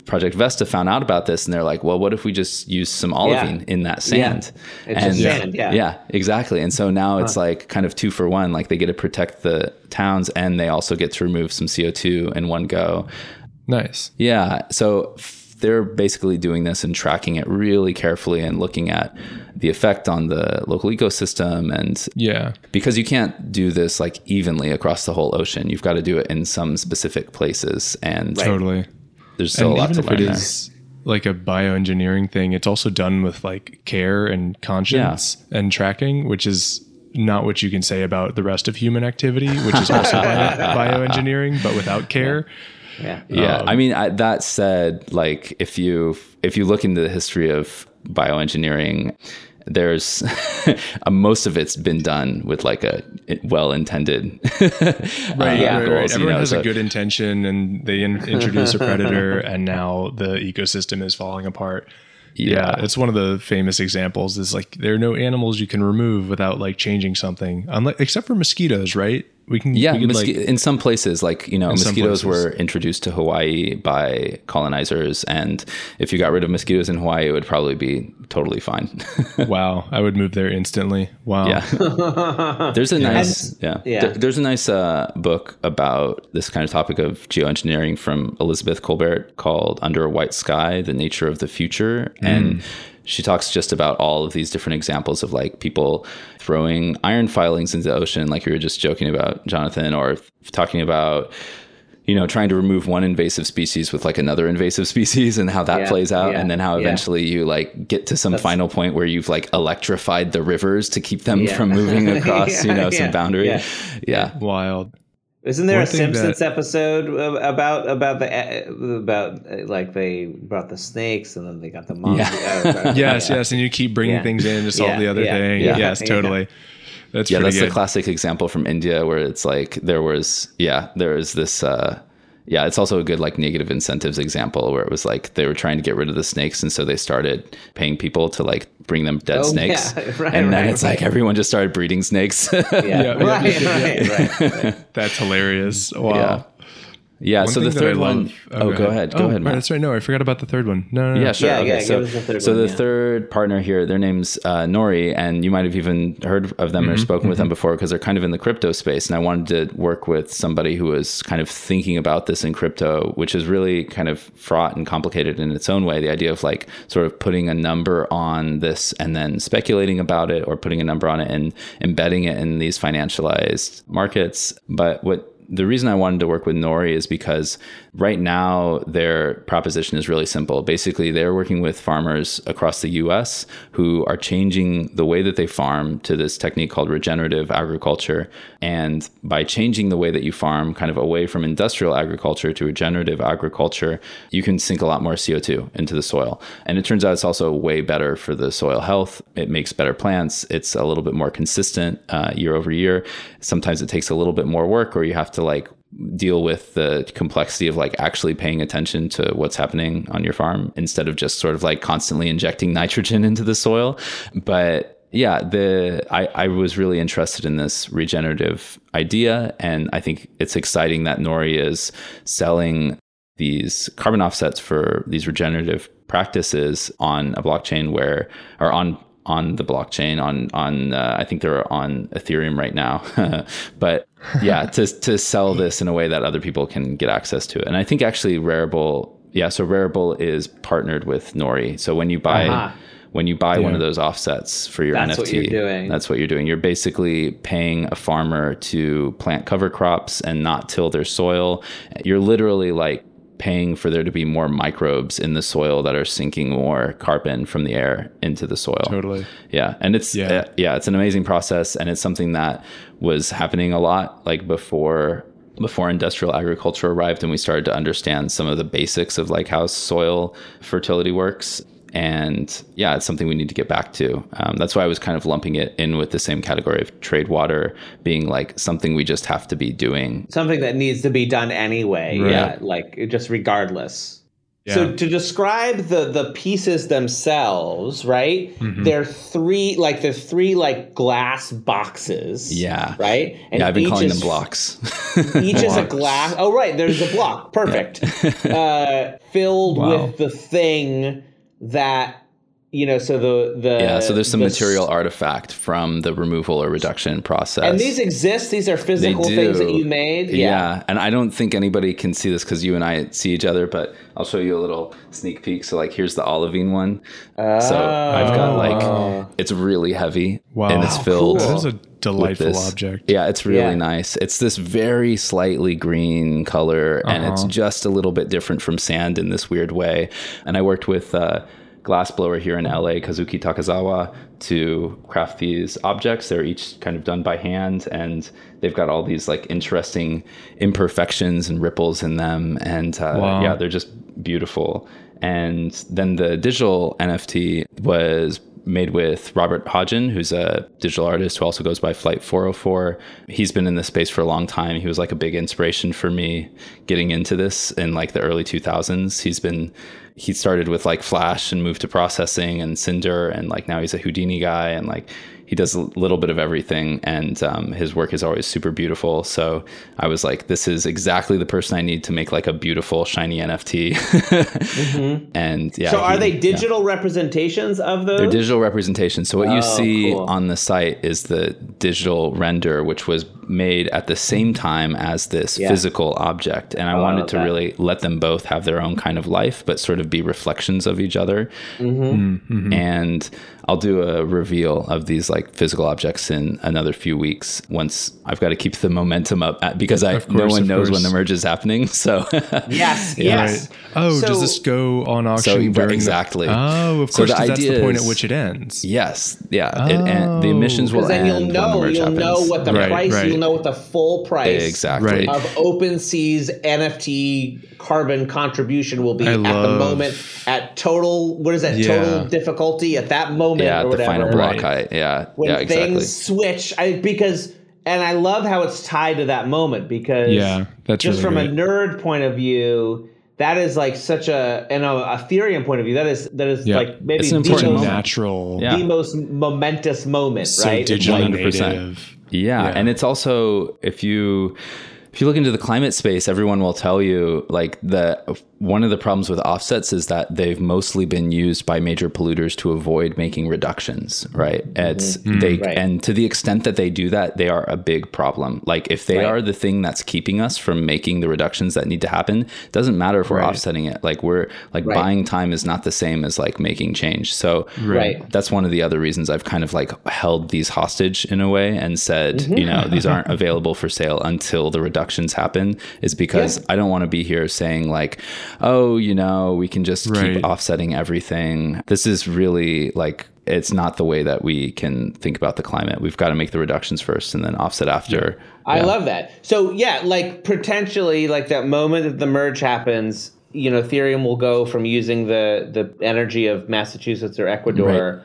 Project Vesta found out about this and they're like, well, what if we just use some olivine in that sand? It's just sand, yeah. yeah, exactly. And so now it's like kind of two for one. Like they get to protect the towns and they also get to remove some CO2 in one go. Nice. Yeah. So they're basically doing this and tracking it really carefully and looking at the effect on the local ecosystem. And Yeah. because you can't do this like evenly across the whole ocean, you've got to do it in some specific places. And Totally. There's still and a lot even to if learn it there. is like a bioengineering thing, it's also done with like care and conscience and tracking, which is not what you can say about the rest of human activity, which is also bio- bioengineering, but without care. yeah. Yeah, Um, I mean I, that said, like if you if you look into the history of bioengineering, there's uh, most of it's been done with like a well intended Right, yeah. right, right. goals. you Everyone know, has so- a good intention, and they in- introduce a predator, and now the ecosystem is falling apart. Yeah. Yeah. it's one of the famous examples. Is like there are no animals you can remove without like changing something, unlike except for mosquitoes, right? We can Yeah, we could, mosqui- like, in some places, like you know, mosquitoes were introduced to Hawaii by colonizers, and if you got rid of mosquitoes in Hawaii, it would probably be totally fine. wow, I would move there instantly. Wow, Yeah. there's a nice yeah. yeah. There- there's a nice uh, book about this kind of topic of geoengineering from Elizabeth Kolbert called Under a White Sky: The Nature of the Future and she talks just about all of these different examples of like people throwing iron filings into the ocean like you were just joking about Jonathan or talking about you know trying to remove one invasive species with like another invasive species and how that Yeah, plays out yeah, and then how yeah. eventually you like get to some final point where you've like electrified the rivers to keep them Yeah. from moving across you know yeah, some boundary yeah. yeah wild. Isn't there One a Simpsons that- episode about about the uh, about uh, like they brought the snakes and then they got the mom? Yeah. Yes, yeah. yes, and you keep bringing Yeah. things in to solve Yeah, the other yeah, thing. yeah, yes, yeah. totally. That's yeah that's good. the classic example from india where it's like there was yeah there was this uh yeah it's also a good like negative incentives example where it was like they were trying to get rid of the snakes and so they started paying people to like bring them dead Oh, snakes yeah. Right, and then right, it's like everyone just started breeding snakes Yeah, yeah, right, yeah, right, right, right. That's hilarious. Wow. Yeah. Yeah. One so the thing that I third one love- oh, go ahead. Go oh, ahead, right, Matt. That's right. No, I forgot about the third one. No, no, no. Yeah, sure. Yeah, okay, yeah, so, the third so one, the yeah. third partner here, their name's uh, Nori, and you might have even heard of them or Mm-hmm, spoken with them before because they're kind of in the crypto space. And I wanted to work with somebody who was kind of thinking about this in crypto, which is really kind of fraught and complicated in its own way. The idea of like sort of putting a number on this and then speculating about it, or putting a number on it and embedding it in these financialized markets. But what the reason I wanted to work with Nori is because right now their proposition is really simple. Basically, they're working with farmers across the US who are changing the way that they farm to this technique called regenerative agriculture. And by changing the way that you farm, kind of away from industrial agriculture to regenerative agriculture, you can sink a lot more CO2 into the soil. And it turns out it's also way better for the soil health. It makes better plants. It's a little bit more consistent uh, year over year. Sometimes it takes a little bit more work, or you have to like deal with the complexity of like actually paying attention to what's happening on your farm instead of just sort of like constantly injecting nitrogen into the soil. But yeah, the I, I was really interested in this regenerative idea, and I think it's exciting that Nori is selling these carbon offsets for these regenerative practices on a blockchain where or on on the blockchain on on uh, I think they're on Ethereum right now. But yeah to to sell this in a way that other people can get access to it. And I think actually Rarible yeah so Rarible is partnered with Nori. So when you buy Uh-huh. when you buy one of those offsets for your That's NFT what you're doing. that's what you're doing. You're basically paying a farmer to plant cover crops and not till their soil. You're literally like paying for there to be more microbes in the soil that are sinking more carbon from the air into the soil. Totally. Yeah, and it's Yeah. yeah. yeah, it's an amazing process and it's something that was happening a lot like before before industrial agriculture arrived and we started to understand some of the basics of like how soil fertility works and yeah it's something we need to get back to um, that's why i was kind of lumping it in with the same category of Tradewater being like something we just have to be doing something that needs to be done anyway. Right. Yeah, like just regardless. So to describe the the pieces themselves, right? Mm-hmm. They're three like they're three like glass boxes. yeah Right? And yeah i've been calling is- them blocks Each is a glass. Oh, right. There's a block. Perfect. uh, filled Wow. with the thing that you know. So the the yeah so there's some the- material artifact from the removal or reduction process And these exist. These are physical things that you made. Yeah. and I don't think anybody can see this because you and I see each other, but I'll show you a little sneak peek. So, like, here's the olivine one. so I've got Oh. like it's really heavy, Wow. and it's filled. cool. That is a delightful this- object. Yeah, it's really Yeah. nice. It's this very slightly green color, and it's Uh-huh. just a little bit different from sand in this weird way. And I worked with a glassblower here in LA, Kazuki Takazawa, to craft these objects. They're each kind of done by hand, and they've got all these like interesting imperfections and ripples in them. And uh, Wow. yeah, they're just beautiful. And then the digital NFT was made with Robert Hodgin, who's a digital artist who also goes by Flight 404. He's been in this space for a long time. He was like a big inspiration for me getting into this in like the early 2000s. He's been he started with like Flash and moved to processing and Cinder and like now he's a Houdini guy and like he does a little bit of everything and um, his work is always super beautiful so i was like this is exactly the person i need to make like a beautiful shiny nft and yeah So are he- they yeah. digital representations of those? They're digital representations. So what you Oh, see cool. on the site is the digital render, which was made at the same time as this Yeah. physical object. And I Oh, wanted love to that. really let them both have their own kind of life, but sort of be reflections of each other. Mm-hmm. And I'll do a reveal of these like physical objects in another few weeks. Once I've got to keep the momentum up at, because I Of no one of knows when the merge is happening. So Yes, Yeah. yes. Right. Oh, So- does this go on auction? So, during the- exactly. oh, of So course, the 'cause that's the idea point at which it ends. yes, yeah. It, and the emissions will Because then end you'll when the know merge you'll happens. know what the Right, price right. you'll know what the full price Exactly. Right. of OpenSea's NFT carbon contribution will be I at the moment at total what is that Yeah. total difficulty at that moment Yeah, or the whatever final block Right. height. Yeah, when yeah, exactly. things switch I because and I love how it's tied to that moment because Yeah, that's just really from great. a nerd point of view that is like such a and a Ethereum point of view that is that is Yeah. like maybe It's an the important most, moment. Natural. Yeah. the most momentous moment So right digitally 100%. native. Yeah, Yeah. and it's also if you if you look into the climate space, everyone will tell you like the one of the problems with offsets is that they've mostly been used by major polluters to avoid making reductions, right? It's they Right. and to the extent that they do that, they are a big problem. Like if they Right. are the thing that's keeping us from making the reductions that need to happen, it doesn't matter if we're Right. offsetting it. Like we're like buying time is not the same as like making change. So Right. that's one of the other reasons I've kind of like held these hostage in a way and said, Mm-hmm. you know, these aren't available for sale until the reductions happen is because Yeah. I don't want to be here saying like, oh, you know, we can just Right. keep offsetting everything. This is really like it's not the way that we can think about the climate. We've got to make the reductions first and then offset after. I Yeah. love that. So yeah, like potentially, like that moment that the merge happens, you know, Ethereum will go from using the the energy of Massachusetts or Ecuador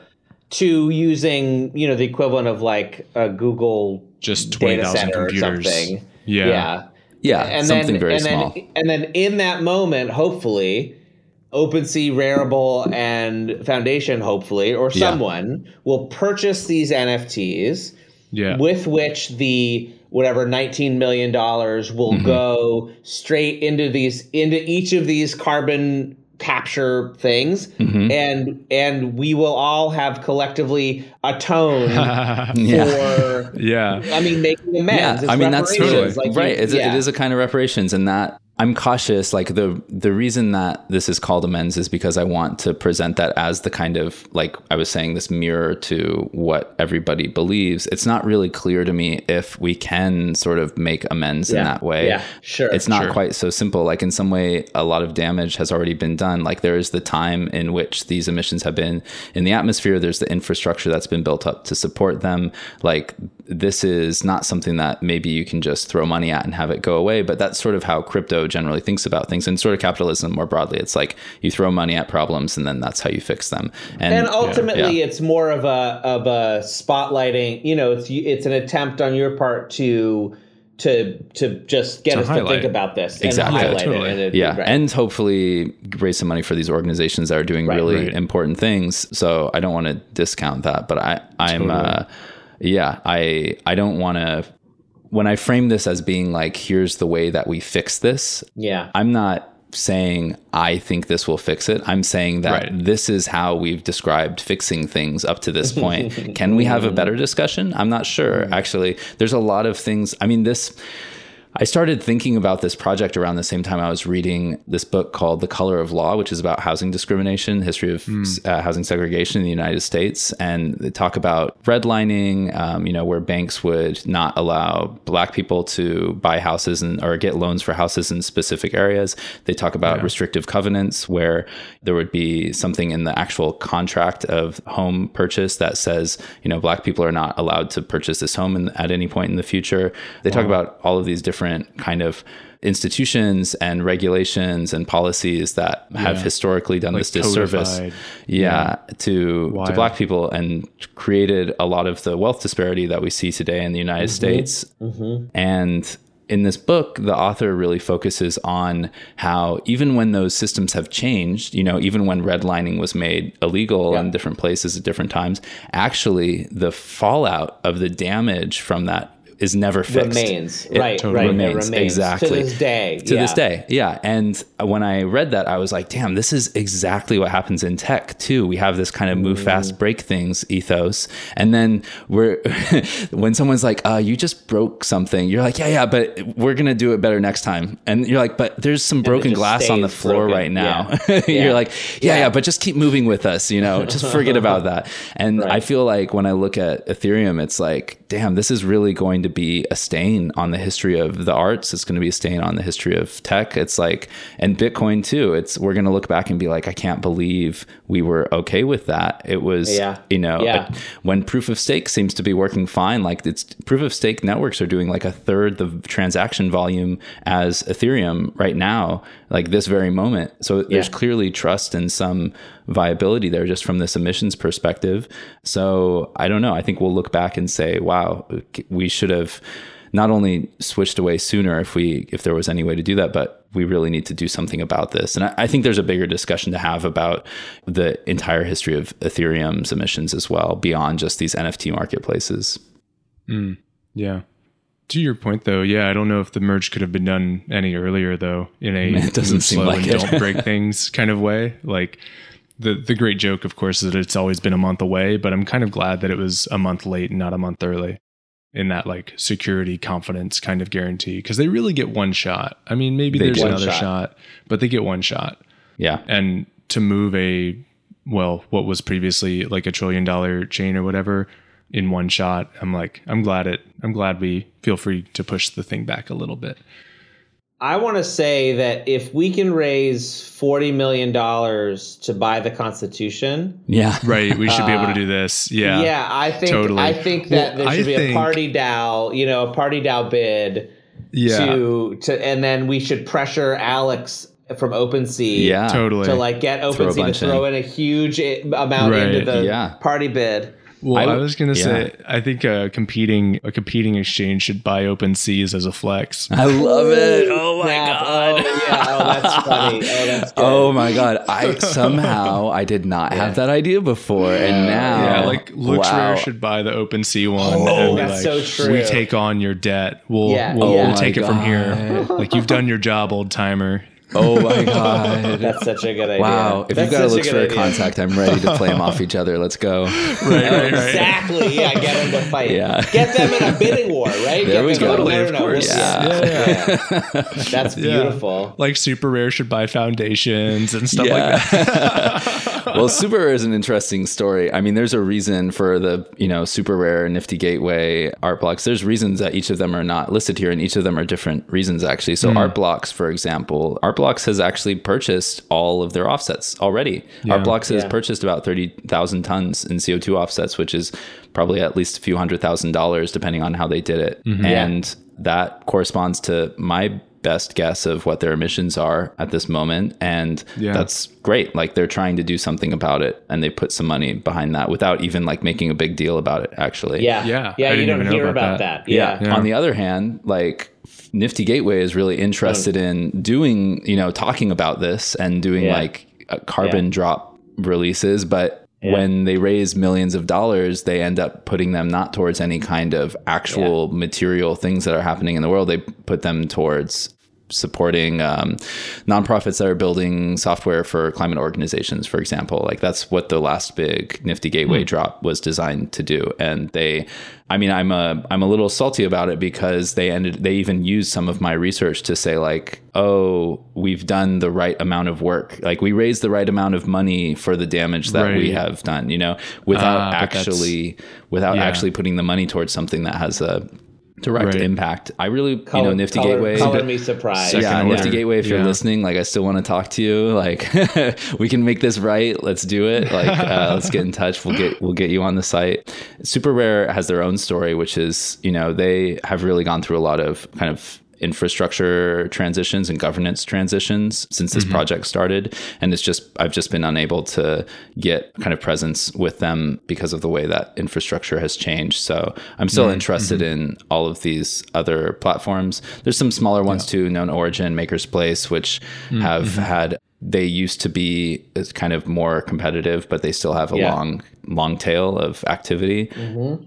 to using you know the equivalent of like a Google Just 20,000 center or computers. something. Yeah. yeah, Yeah, and something then, very and small. Then, and then in that moment, hopefully, OpenSea, Rarible, and Foundation, hopefully, or Yeah. someone will purchase these NFTs Yeah. with which the whatever 19 million dollars will Mm-hmm. go straight into these into each of these carbon capture things Mm-hmm. and and we will all have collectively atoned Yeah. for yeah. I mean making amends. It's I mean that's reparations. totally- Like right. It's a, yeah. it is a kind of reparations, and that I'm cautious. Like the the reason that this is called amends is because I want to present that as the kind of like I was saying this mirror to what everybody believes. It's not really clear to me if we can sort of make amends in that way. Yeah, sure, It's not sure. quite so simple. Like in some way, a lot of damage has already been done. Like there is the time in which these emissions have been in the atmosphere. There's the infrastructure that's been built up to support them. Like this is not something that maybe you can just throw money at and have it go away. But that's sort of how crypto generally thinks about things, and sort of capitalism more broadly. It's like you throw money at problems, and then that's how you fix them. and ultimately yeah. it's more of a of a spotlighting you know it's it's an attempt on your part to to to just get To us to think about this Exactly. and highlight Totally. it, and it- yeah right. and hopefully raise some money for these organizations that are doing Right. really Right. important things so i don't want to discount that but i i'm uh yeah i i don't want to when i frame this as being like here's the way that we fix this yeah. I'm not saying i think this will fix it. I'm saying that Right. this is how we've described fixing things up to this point. Can we have a better discussion? I'm not sure hmm. actually. There's a lot of things i mean this I started thinking about this project around the same time I was reading this book called The Color of Law, which is about housing discrimination, history of uh, housing segregation in the United States, and they talk about redlining, um, you know, where banks would not allow black people to buy houses and or get loans for houses in specific areas. They talk about restrictive covenants where there would be something in the actual contract of home purchase that says, you know, black people are not allowed to purchase this home in, at any point in the future. They talk about all of these different kind of institutions and regulations and policies that have Yeah. historically done Like this disservice codified. yeah, to to black people and created a lot of the wealth disparity that we see today in the United mm-hmm. States mm-hmm. and in this book, the author really focuses on how even when those systems have changed, you know, even when redlining was made illegal Yeah. in different places at different times, actually the fallout of the damage from that is never fixed. remains It right totally right remains, it remains exactly. to this day To yeah. this day, yeah. And when I read that, I was like, damn, this is exactly what happens in tech too. We have this kind of move Mm. fast, break things ethos. And then we're, when someone's like, uh, you just broke something, you're like, yeah, yeah, but we're going to do it better next time. And you're like, but there's some broken glass on the floor broken. right now. Yeah. you're like, yeah, yeah, Yeah. but just keep moving with us, you know, just forget about that. And I feel like when I look at Ethereum, it's like, damn, this is really going to be a stain on the history of the arts. It's going to be a stain on the history of tech. It's like, and Bitcoin too. It's, we're going to look back and be like, I can't believe we were okay with that. It was, Yeah. you know, Yeah. when proof of stake seems to be working fine, like it's proof of stake networks are doing like a third the transaction volume as Ethereum right now, like this very moment. So there's Yeah. clearly trust and some viability there just from this emissions perspective. So I don't know. I think we'll look back and say, wow, we should have not only switched away sooner if we if there was any way to do that, but we really need to do something about this. And I, I think there's a bigger discussion to have about the entire history of Ethereum's emissions as well, beyond just these NFT marketplaces. Mm. Yeah. To your point, though, yeah, I don't know if the merge could have been done any earlier, though, in a It doesn't seem slow like and it. don't break things kind of way. Like the the great joke, of course, is that it's always been a month away, but I'm kind of glad that it was a month late and not a month early in that like security confidence kind of guarantee because they really get one shot. I mean, maybe They there's another shot. shot, but they get one shot. Yeah. And to move a well, what was previously like a trillion dollar chain or whatever in one shot, I'm like, I'm glad it. I'm glad we feel free to push the thing back a little bit. I want to say that if we can raise forty million dollars to buy the Constitution, Yeah. Right, we should be able to uh, do this. Yeah, yeah, I think totally. I think that Well, there I should be a party DAO, you know, a party DAO bid yeah, to to, and then we should pressure Alex from OpenSea, Yeah. totally. to like get Throw a to throw in. in a huge eh, amount Right. into the Yeah. party bid. Well, I I, w- was gonna yeah. say, I think a competing a competing exchange should buy OpenSea's as a flex. I love it. Oh my Snap. god. Oh yeah, oh that's funny. Oh that's good. Oh my god! I somehow I did not have that idea before, and now Yeah, like LooksRare wow. should buy the OpenSea one. Oh, and that's like, so true. We take on your debt. We'll Yeah, we'll, yeah. we'll Oh take my it from here. Like you've done your job, old timer. Oh my god! That's such a good idea. Wow! If That's you've got to such look good for a contact, I'm ready to play them off each other. Let's go. Right, right, right. Exactly. Yeah, get them to fight. Yeah. Get them in a bidding war, right? There get we them, go. No, Totally, no, of course. Yeah. Yeah, yeah. That's Yeah. beautiful. Like SuperRare should buy foundations and stuff like that. well, SuperRare is an interesting story. I mean, there's a reason for the you know SuperRare, nifty gateway, art blocks. There's reasons that each of them are not listed here, and each of them are different reasons actually. So hmm. art blocks, for example, art blocks has actually purchased all of their offsets already. Art blocks has Yeah. purchased about thirty thousand tons in CO2 offsets, which is probably at least a few hundred thousand dollars, depending on how they did it, mm-hmm. and that corresponds to my best guess of what their emissions are at this moment and Yeah. that's great like they're trying to do something about it and they put some money behind that without even like making a big deal about it actually Yeah. Yeah, Yeah. I you don't hear about about that. that. Yeah. yeah. On the other hand, like Nifty Gateway is really interested in doing, you know, talking about this and doing Yeah. like uh, carbon Yeah. drop releases, but Yeah. when they raise millions of dollars, they end up putting them not towards any kind of actual material things that are happening in the world. They put them towards supporting um, nonprofits that are building software for climate organizations, for example. Like that's what the last big Nifty Gateway drop was designed to do. And they, I mean, I'm a I'm a little salty about it because they ended they even used some of my research to say like, oh, we've done the right amount of work. Like we raised the right amount of money for the damage that we have done. You know, without that's- actually without yeah. actually putting the money towards something that has a direct Right. impact. I really, you know, Nifty color, Gateway. Color me surprised. Second yeah, order. Nifty Gateway. If you're Yeah. listening, like I still want to talk to you. Like we can make this right. Let's do it. Like uh, let's get in touch. We'll get we'll get you on the site. SuperRare has their own story, which is you know they have really gone through a lot of kind of infrastructure transitions and governance transitions since this mm-hmm. project started. And it's just I've just been unable to get kind of presence with them because of the way that infrastructure has changed. So I'm still mm-hmm. interested mm-hmm. in all of these other platforms. There's some smaller ones too KnownOrigin maker's place which have had they used to be as kind of more competitive but they still have a Yeah. long long tail of activity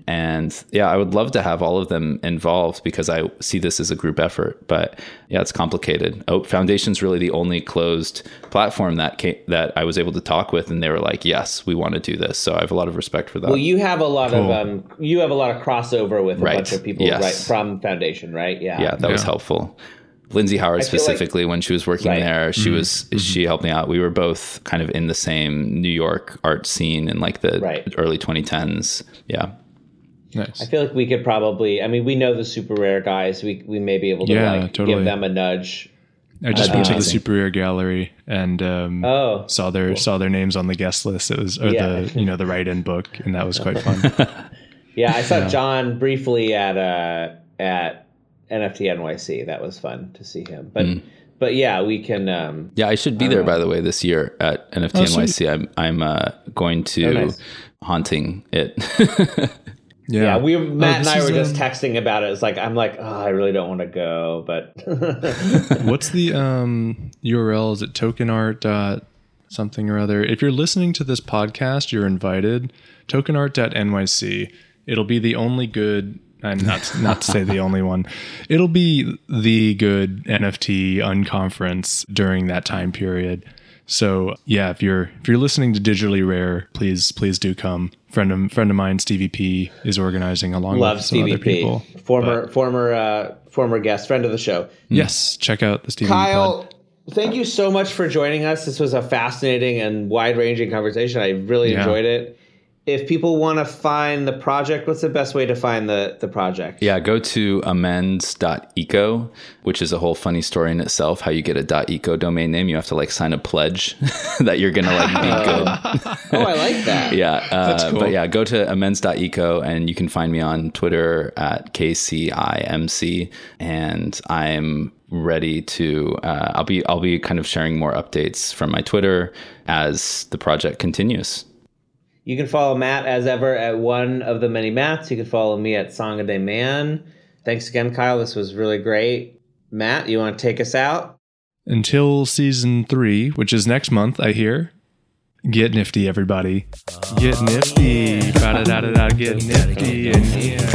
and yeah i would love to have all of them involved because i see this as a group effort but yeah it's complicated oh foundation's really the only closed platform that came, that i was able to talk with and they were like yes we want to do this so i have a lot of respect for that Well, you have a lot Cool. of um, you have a lot of crossover with a Right. bunch of people Yes. right from Foundation, right? Yeah. yeah that was helpful lindsay howard feel like- specifically when she was working Right. there she was she helped me out we were both kind of in the same new york art scene in like the Right. early 2010s yeah nice. I feel like we could probably. I mean, we know the SuperRare guys. We we may be able to Yeah, like totally. give them a nudge. I just went to the. Super Rare Gallery and um, Oh, saw their saw their names on the guest list. It was or Yeah. the you know the write-in book, and that was quite fun. yeah. I saw John briefly at uh at NFT NYC. That was fun to see him. But Mm. but yeah, we can. um Yeah, I should be there by the way this year at NFT Oh, sweet. NYC. I'm I'm uh, going to Oh, nice. haunting it. Yeah, Yeah, we Matt and I is, were just um, texting about it. It's like I'm like, oh, I really don't want to go, but What's the um, URL? Is it tokenart dot something or other? If you're listening to this podcast, you're invited. Tokenart.nyc. It'll be the only good and not not to say the only one. It'll be the good NFT unconference during that time period. So yeah, if you're if you're listening to Digitally Rare, please please do come. Friend of friend of mine, Stevie P, is organizing along Love with some Stevie other P, people. former former uh, former guest, friend of the show. Yes, check out the Stevie P Kyle, pod. thank you so much for joining us. This was a fascinating and wide ranging conversation. I really Yeah. enjoyed it. If people want to find the project, what's the best way to find the, the project? Yeah, go to amends.eco, which is a whole funny story in itself. How you get a .eco domain name, you have to like sign a pledge that you're gonna like be good. Oh, I like that. yeah, uh, cool. but yeah, go to amends.eco and you can find me on Twitter at kcimc, and I'm ready to. Uh, I'll be I'll be kind of sharing more updates from my Twitter as the project continues. You can follow Matt as ever at one of the many Matts. You can follow me at Song of Day Man. Thanks again, Kyle. This was really great. Matt, you want to take us out? Until season three, which is next month, I hear. Get nifty, everybody. Get nifty. Get nifty.